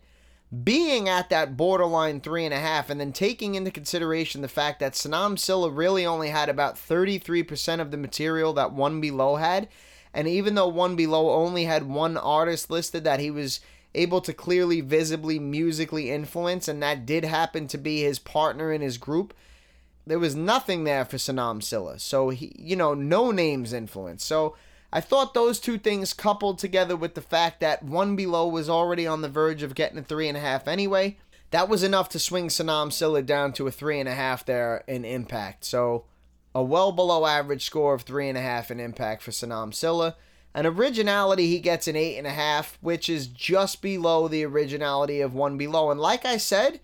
being at that borderline three and a half, and then taking into consideration the fact that Senim Silla really only had about 33% of the material that One Be Lo had, and even though One Be Lo only had one artist listed that he was able to clearly, visibly, musically influence, and that did happen to be his partner in his group, there was nothing there for Senim Silla. So he, you know, no names influence. So I thought those two things coupled together with the fact that One Be Lo was already on the verge of getting a three and a half anyway, that was enough to swing Senim Silla down to a three and a half there in impact. So a well below average score of three and a half in impact for Senim Silla. An originality, he gets an eight and a half, which is just below the originality of One Be Lo. And like I said,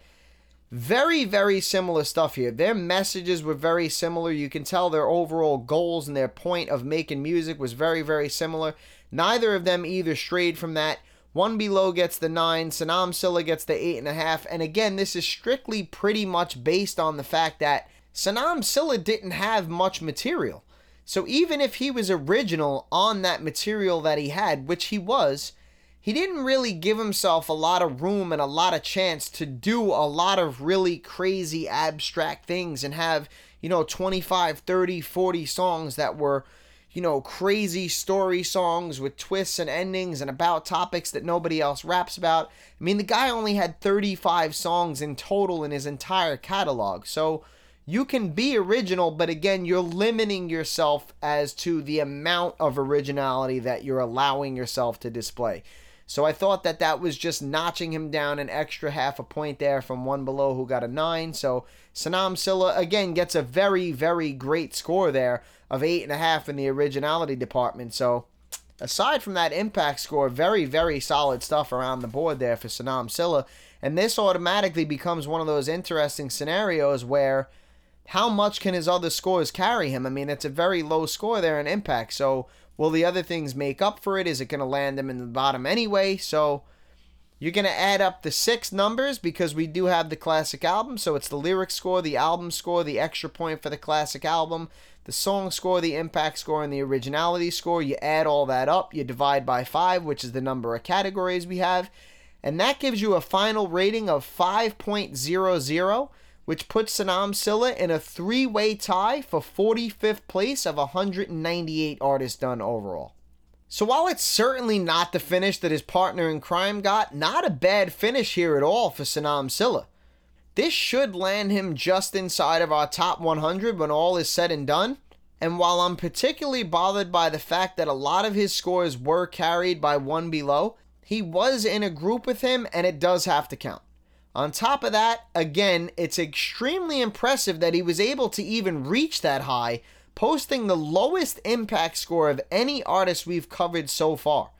very, very similar stuff here. Their messages were very similar. You can tell their overall goals and their point of making music was very, very similar. Neither of them either strayed from that. One Be Lo gets the nine, Senim Silla gets the eight and a half. And again, this is strictly pretty much based on the fact that Senim Silla didn't have much material. So even if he was original on that material that he had, which he was, he didn't really give himself a lot of room and a lot of chance to do a lot of really crazy abstract things and have, you know, 25, 30, 40 songs that were, you know, crazy story songs with twists and endings and about topics that nobody else raps about. I mean, the guy only had 35 songs in total in his entire catalog. So, you can be original, but again, you're limiting yourself as to the amount of originality that you're allowing yourself to display. So I thought that that was just notching him down an extra half a point there from One Be Lo who got a nine. So Senim Silla again gets a very, very great score there of eight and a half in the originality department. So aside from that impact score, very, very solid stuff around the board there for Senim Silla. And this automatically becomes one of those interesting scenarios where how much can his other scores carry him? I mean, it's a very low score there in impact. So Will the other things make up for it? Is it going to land them in the bottom anyway? So you're going to add up the six numbers because we do have the classic album. So it's the lyric score, the album score, the extra point for the classic album, the song score, the impact score, and the originality score. You add all that up, you divide by five, which is the number of categories we have. And that gives you a final rating of 5.00 which puts Senim Silla in a three way tie for 45th place of 198 artists done overall. So while it's certainly not the finish that his partner in crime got, not a bad finish here at all for Senim Silla. This should land him just inside of our top 100 when all is said and done. And while I'm particularly bothered by the fact that a lot of his scores were carried by One Be Lo, he was in a group with him and it does have to count. On top of that, again, it's extremely impressive that he was able to even reach that high, posting the lowest impact score of any artist we've covered so far.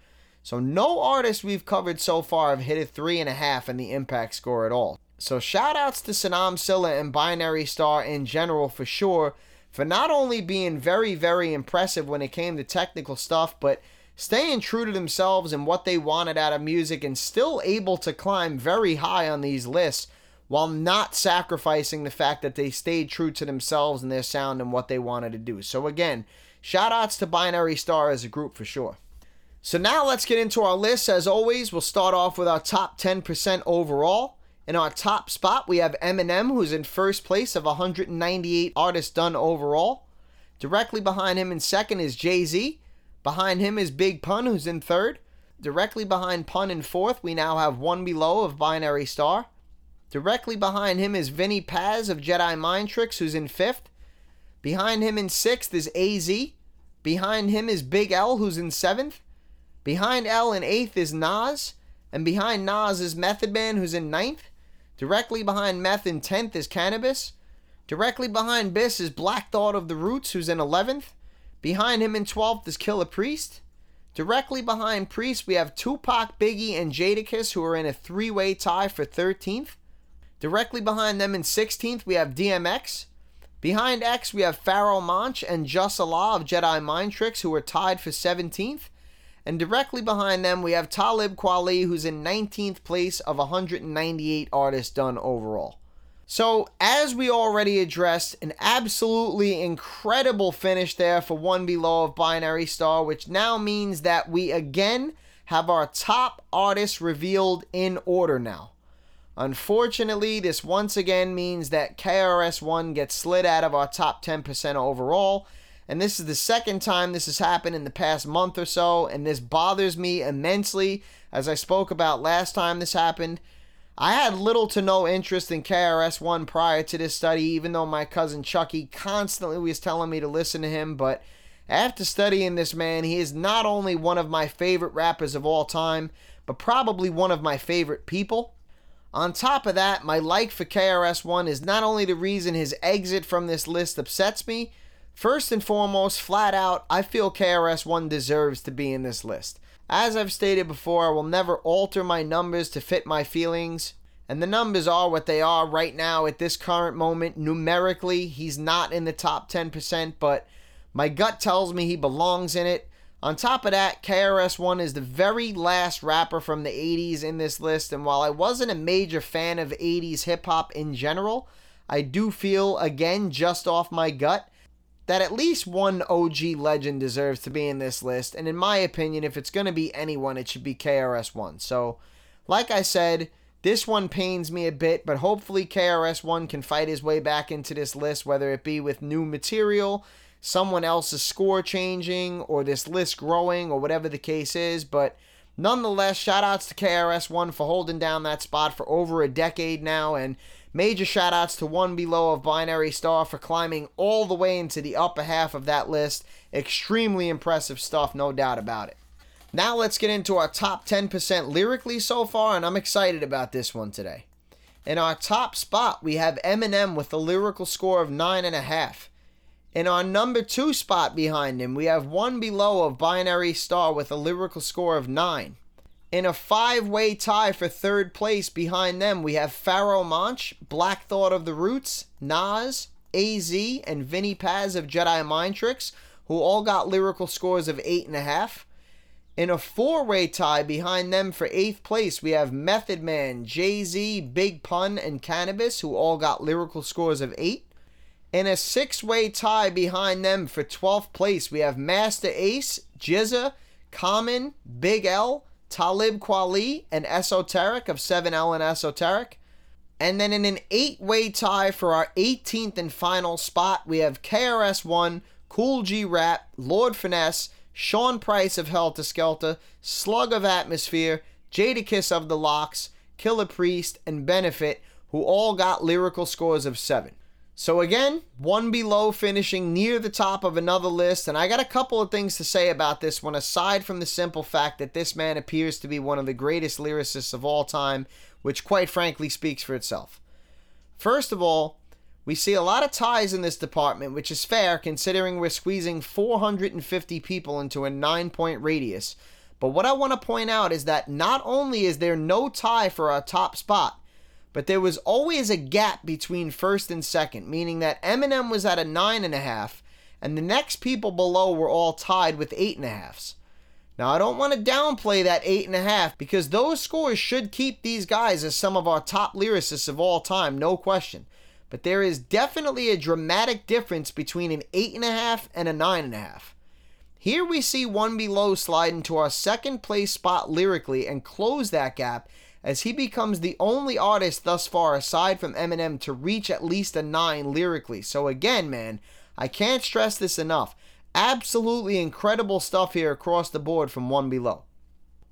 So, no artist we've covered so far have hit a three and a half in the impact score at all. So, shout outs to Senim Silla and Binary Star in general for sure for not only being very, very impressive when it came to technical stuff, but staying true to themselves and what they wanted out of music and still able to climb very high on these lists while not sacrificing the fact that they stayed true to themselves and their sound and what they wanted to do. So again, shout outs to Binary Star as a group for sure. So now let's get into our list. As always, we'll start off with our top 10% overall. In our top spot, we have Eminem, who's in first place of 198 artists done overall. Directly behind him in second is Jay Z. Behind him is Big Pun, who's in third. Directly behind Pun in fourth, we now have One Be Lo of Binary Star. Directly behind him is Vinnie Paz of Jedi Mind Tricks, who's in fifth. Behind him in sixth is AZ. Behind him is Big L, who's in seventh. Behind L in eighth is Nas. And behind Nas is Method Man, who's in ninth. Directly behind Meth in tenth is Canibus. Directly behind Bis is Black Thought of the Roots, who's in 11th. Behind him in 12th is Killah Priest. Directly behind Priest, we have Tupac, Biggie, and Jadakiss, who are in a three way tie for 13th. Directly behind them in 16th, we have DMX. Behind X, we have Pharoahe Monch and Jus Allah of Jedi Mind Tricks, who are tied for 17th. And directly behind them, we have Talib Kweli, who's in 19th place of 198 artists done overall. So, as we already addressed, an absolutely incredible finish there for One Be Lo of Binary Star, which now means that we again have our top artists revealed in order now. Unfortunately, this once again means that KRS-One gets slid out of our top 10% overall, and this is the second time this has happened in the past month or so, and this bothers me immensely. As I spoke about last time this happened, I had little to no interest in KRS-One prior to this study, even though my cousin Chucky constantly was telling me to listen to him. But after studying this man, he is not only one of my favorite rappers of all time, but probably one of my favorite people. On top of that, my like for KRS-One is not only the reason his exit from this list upsets me, first and foremost, flat out, I feel KRS-One deserves to be in this list. As I've stated before, I will never alter my numbers to fit my feelings. And the numbers are what they are right now at this current moment. Numerically, he's not in the top 10%, but my gut tells me he belongs in it. On top of that, KRS-One is the very last rapper from the 80s in this list, and while I wasn't a major fan of 80s hip hop in general, I do feel, again, just off my gut, that at least one OG legend deserves to be in this list. And in my opinion, if it's going to be anyone, it should be KRS-One. So, like I said, this one pains me a bit, but hopefully KRS-One can fight his way back into this list, whether it be with new material, someone else's score changing, or this list growing, or whatever the case is. But nonetheless, shout outs to KRS-One for holding down that spot for over a decade now, and Major shoutouts to One Be Lo of Binary Star for climbing all the way into the upper half of that list. Extremely impressive stuff, no doubt about it. Now let's get into our top 10% lyrically so far, and I'm excited about this one today. In our top spot, we have Eminem with a lyrical score of 9.5. In our number two spot behind him, we have one below of Binary Star with a lyrical score of 9. In a five way tie for third place behind them, we have Pharoahe Monch, Black Thought of the Roots, Nas, AZ, and Vinnie Paz of Jedi Mind Tricks, who all got lyrical scores of 8.5. In a four way tie behind them for eighth place, we have Method Man, Jay Z, Big Pun, and Canibus, who all got lyrical scores of 8. In a six way tie behind them for 12th place, we have Masta Ace, GZA, Common, Big L, Talib Kweli and Esoteric of 7L and Esoteric. And then in an eight way tie for our 18th and final spot, we have KRS-One, Kool G Rap, Lord Finesse, Sean Price of Heltah Skeltah, Slug of Atmosphere, Jadakiss of the LOX, Killah Priest, and Benefit, who all got lyrical scores of 7. So again, One Be Lo finishing near the top of another list, and I got a couple of things to say about this one aside from the simple fact that this man appears to be one of the greatest lyricists of all time, which quite frankly speaks for itself. First of all, we see a lot of ties in this department, which is fair considering we're squeezing 450 people into a 9 point radius. But what I want to point out is that not only is there no tie for our top spot, but there was always a gap between first and second, meaning that Eminem was at a nine and a half, and the next people below were all tied with eight and a halves. Now, I don't want to downplay that eight and a half because those scores should keep these guys as some of our top lyricists of all time, no question. But there is definitely a dramatic difference between an eight and a half and a nine and a half. Here we see One Be Lo slide into our second place spot lyrically and close that gap as he becomes the only artist thus far, aside from Eminem, to reach at least a 9 lyrically. So, again, man, I can't stress this enough. Absolutely incredible stuff here across the board from One Be Lo.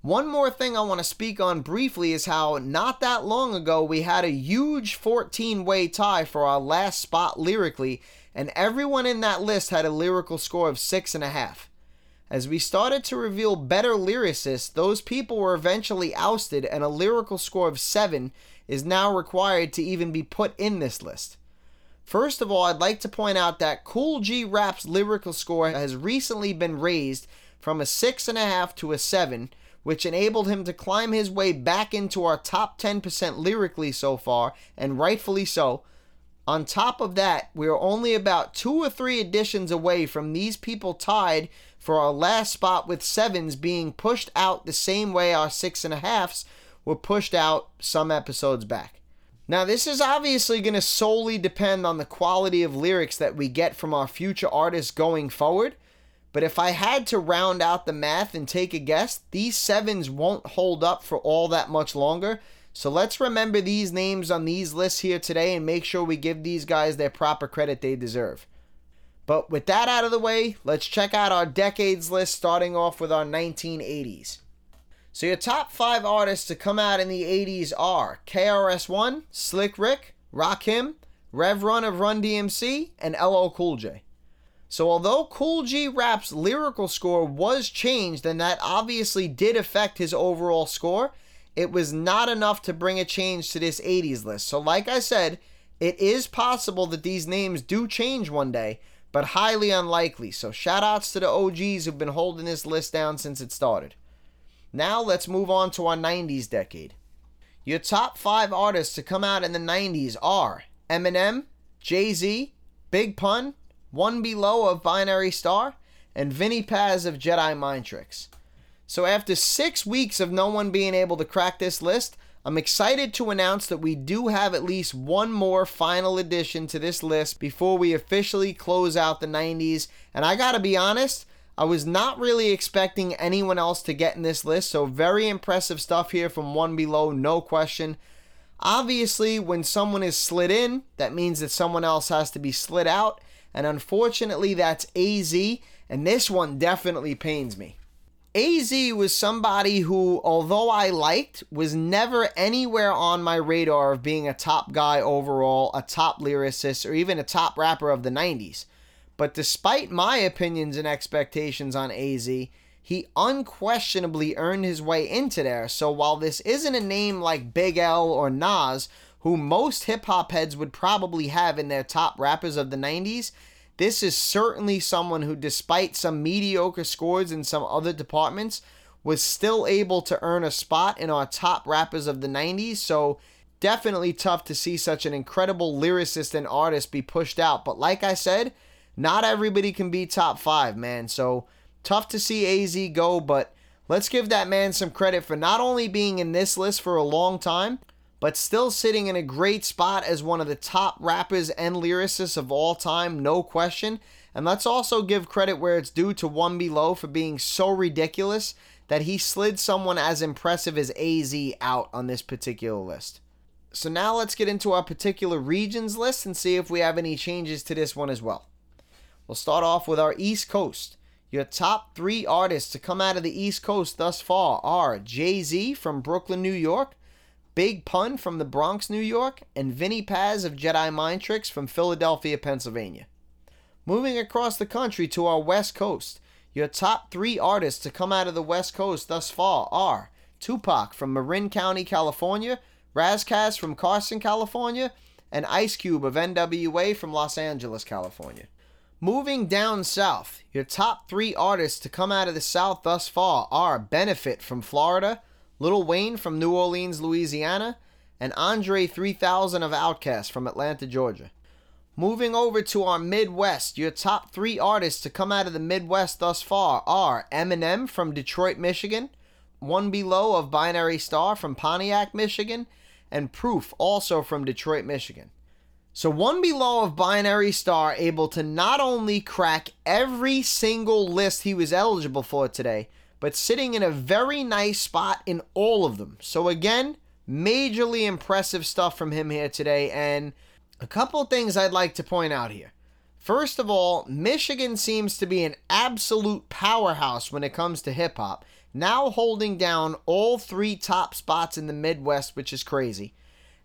One more thing I want to speak on briefly is how not that long ago we had a huge 14 way tie for our last spot lyrically, and everyone in that list had a lyrical score of 6.5. As we started to reveal better lyricists, those people were eventually ousted, and a lyrical score of 7 is now required to even be put in this list. First of all, I'd like to point out that Kool G Rap's lyrical score has recently been raised from a 6.5 to a 7, which enabled him to climb his way back into our top 10% lyrically so far, and rightfully so. On top of that, we are only about two or three additions away from these people tied for our last spot with sevens being pushed out the same way our six and a halfs were pushed out some episodes back. Now, this is obviously going to solely depend on the quality of lyrics that we get from our future artists going forward. But if I had to round out the math and take a guess, these sevens won't hold up for all that much longer so let's remember these names on these lists here today and make sure we give these guys their proper credit they deserve. But with that out of the way, let's check out our decades list starting off with our 1980s. So your top five artists to come out in the 80s are KRS-One, Slick Rick, Rakim, Rev Run of Run DMC, and LL Cool J. So although Kool G Rap's lyrical score was changed and that obviously did affect his overall score, it was not enough to bring a change to this 80s list. So, like I said, it is possible that these names do change one day, but highly unlikely. So, shout outs to the OGs who've been holding this list down since it started. Now, let's move on to our 90s decade. Your top five artists to come out in the 90s are Eminem, Jay Z, Big Pun, One Be Lo of Binary Star, and Vinnie Paz of Jedi Mind Tricks. So, after six weeks of no one being able to crack this list, I'm excited to announce that we do have at least one more final addition to this list before we officially close out the 90s. And I gotta be honest, I was not really expecting anyone else to get in this list, so very impressive stuff here from One Be Lo, no question. Obviously, when someone is slid in, that means that someone else has to be slid out, and unfortunately, that's AZ, and this one definitely pains me. AZ was somebody who, although I liked, was never anywhere on my radar of being a top guy overall, a top lyricist, or even a top rapper of the 90s. But despite my opinions and expectations on AZ, he unquestionably earned his way into there. So while this isn't a name like Big L or Nas, who most hip hop heads would probably have in their top rappers of the 90s, this is certainly someone who, despite some mediocre scores in some other departments, was still able to earn a spot in our top rappers of the 90s. So, definitely tough to see such an incredible lyricist and artist be pushed out. But, like I said, not everybody can be top five, man. So, tough to see AZ go, but let's give that man some credit for not only being in this list for a long time, but still sitting in a great spot as one of the top rappers and lyricists of all time, no question. And let's also give credit where it's due to One Be Lo for being so ridiculous that he slid someone as impressive as AZ out on this particular list. So now let's get into our particular regions list and see if we have any changes to this one as well. We'll start off with our East Coast. Your top three artists to come out of the East Coast thus far are Jay Z from Brooklyn, New York, Big Pun from the Bronx, New York, and Vinnie Paz of Jedi Mind Tricks from Philadelphia, Pennsylvania. Moving across the country to our West Coast, your top three artists to come out of the West Coast thus far are Tupac from Marin County, California, Ras Kass from Carson, California, and Ice Cube of NWA from Los Angeles, California. Moving down south, your top three artists to come out of the South thus far are Benefit from Florida, Lil Wayne from New Orleans, Louisiana, and Andre 3000 of Outkast from Atlanta, Georgia. Moving over to our Midwest, your top three artists to come out of the Midwest thus far are Eminem from Detroit, Michigan, One Be Lo of Binary Star from Pontiac, Michigan, and Proof, also from Detroit, Michigan. So, One Be Lo of Binary Star able to not only crack every single list he was eligible for today, but sitting in a very nice spot in all of them. So, again, majorly impressive stuff from him here today. And a couple things I'd like to point out here. First of all, Michigan seems to be an absolute powerhouse when it comes to hip hop, now holding down all three top spots in the Midwest, which is crazy.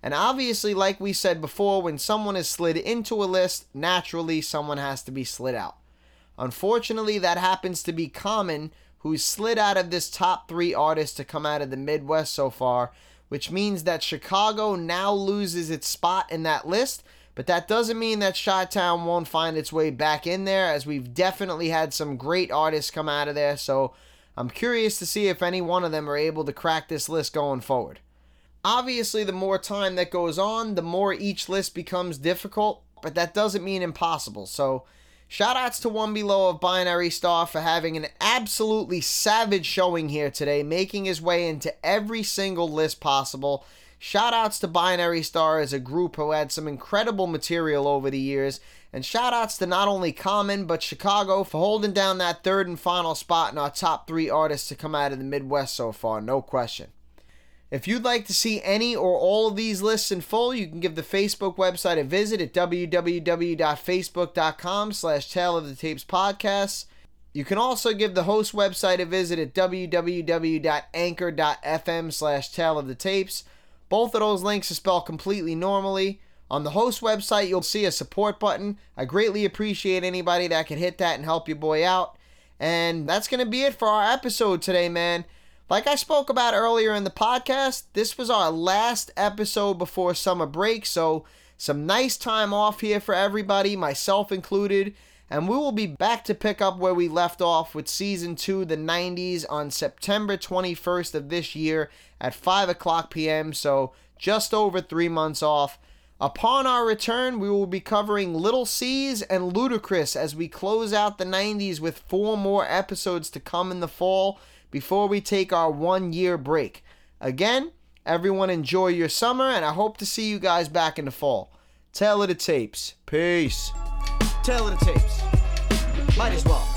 And obviously, like we said before, when someone is slid into a list, naturally someone has to be slid out. Unfortunately, that happens to be Common, who's slid out of this top three artists to come out of the Midwest so far, which means that Chicago now loses its spot in that list. But that doesn't mean that Chi Town won't find its way back in there, as we've definitely had some great artists come out of there. So I'm curious to see if any one of them are able to crack this list going forward. Obviously, the more time that goes on, the more each list becomes difficult, but that doesn't mean impossible. So, shoutouts to One Be Lo of Binary Star for having an absolutely savage showing here today, making his way into every single list possible. Shoutouts to Binary Star as a group who had some incredible material over the years. And shoutouts to not only Common, but Chicago for holding down that third and final spot in our top three artists to come out of the Midwest so far, no question. If you'd like to see any or all of these lists in full, you can give the Facebook website a visit at www.facebook.com slash Tale of the Tapes Podcasts. You can also give the host website a visit at www.anchor.fm slash Tale of the Tapes. Both of those links are spelled completely normally. On the host website, you'll see a support button. I greatly appreciate anybody that can hit that and help your boy out. And that's going to be it for our episode today, man. Like I spoke about earlier in the podcast, this was our last episode before summer break, so some nice time off here for everybody, myself included. And we will be back to pick up where we left off with season two, the 90s, on September 21st of this year at 5 o'clock p.m. So just over three months off. Upon our return, we will be covering Little C's and Ludacris as we close out the 90s with four more episodes to come in the fall before we take our one year break. Again, everyone enjoy your summer, and I hope to see you guys back in the fall. Tale of the tapes. Peace. Tale of the tapes. Might as well.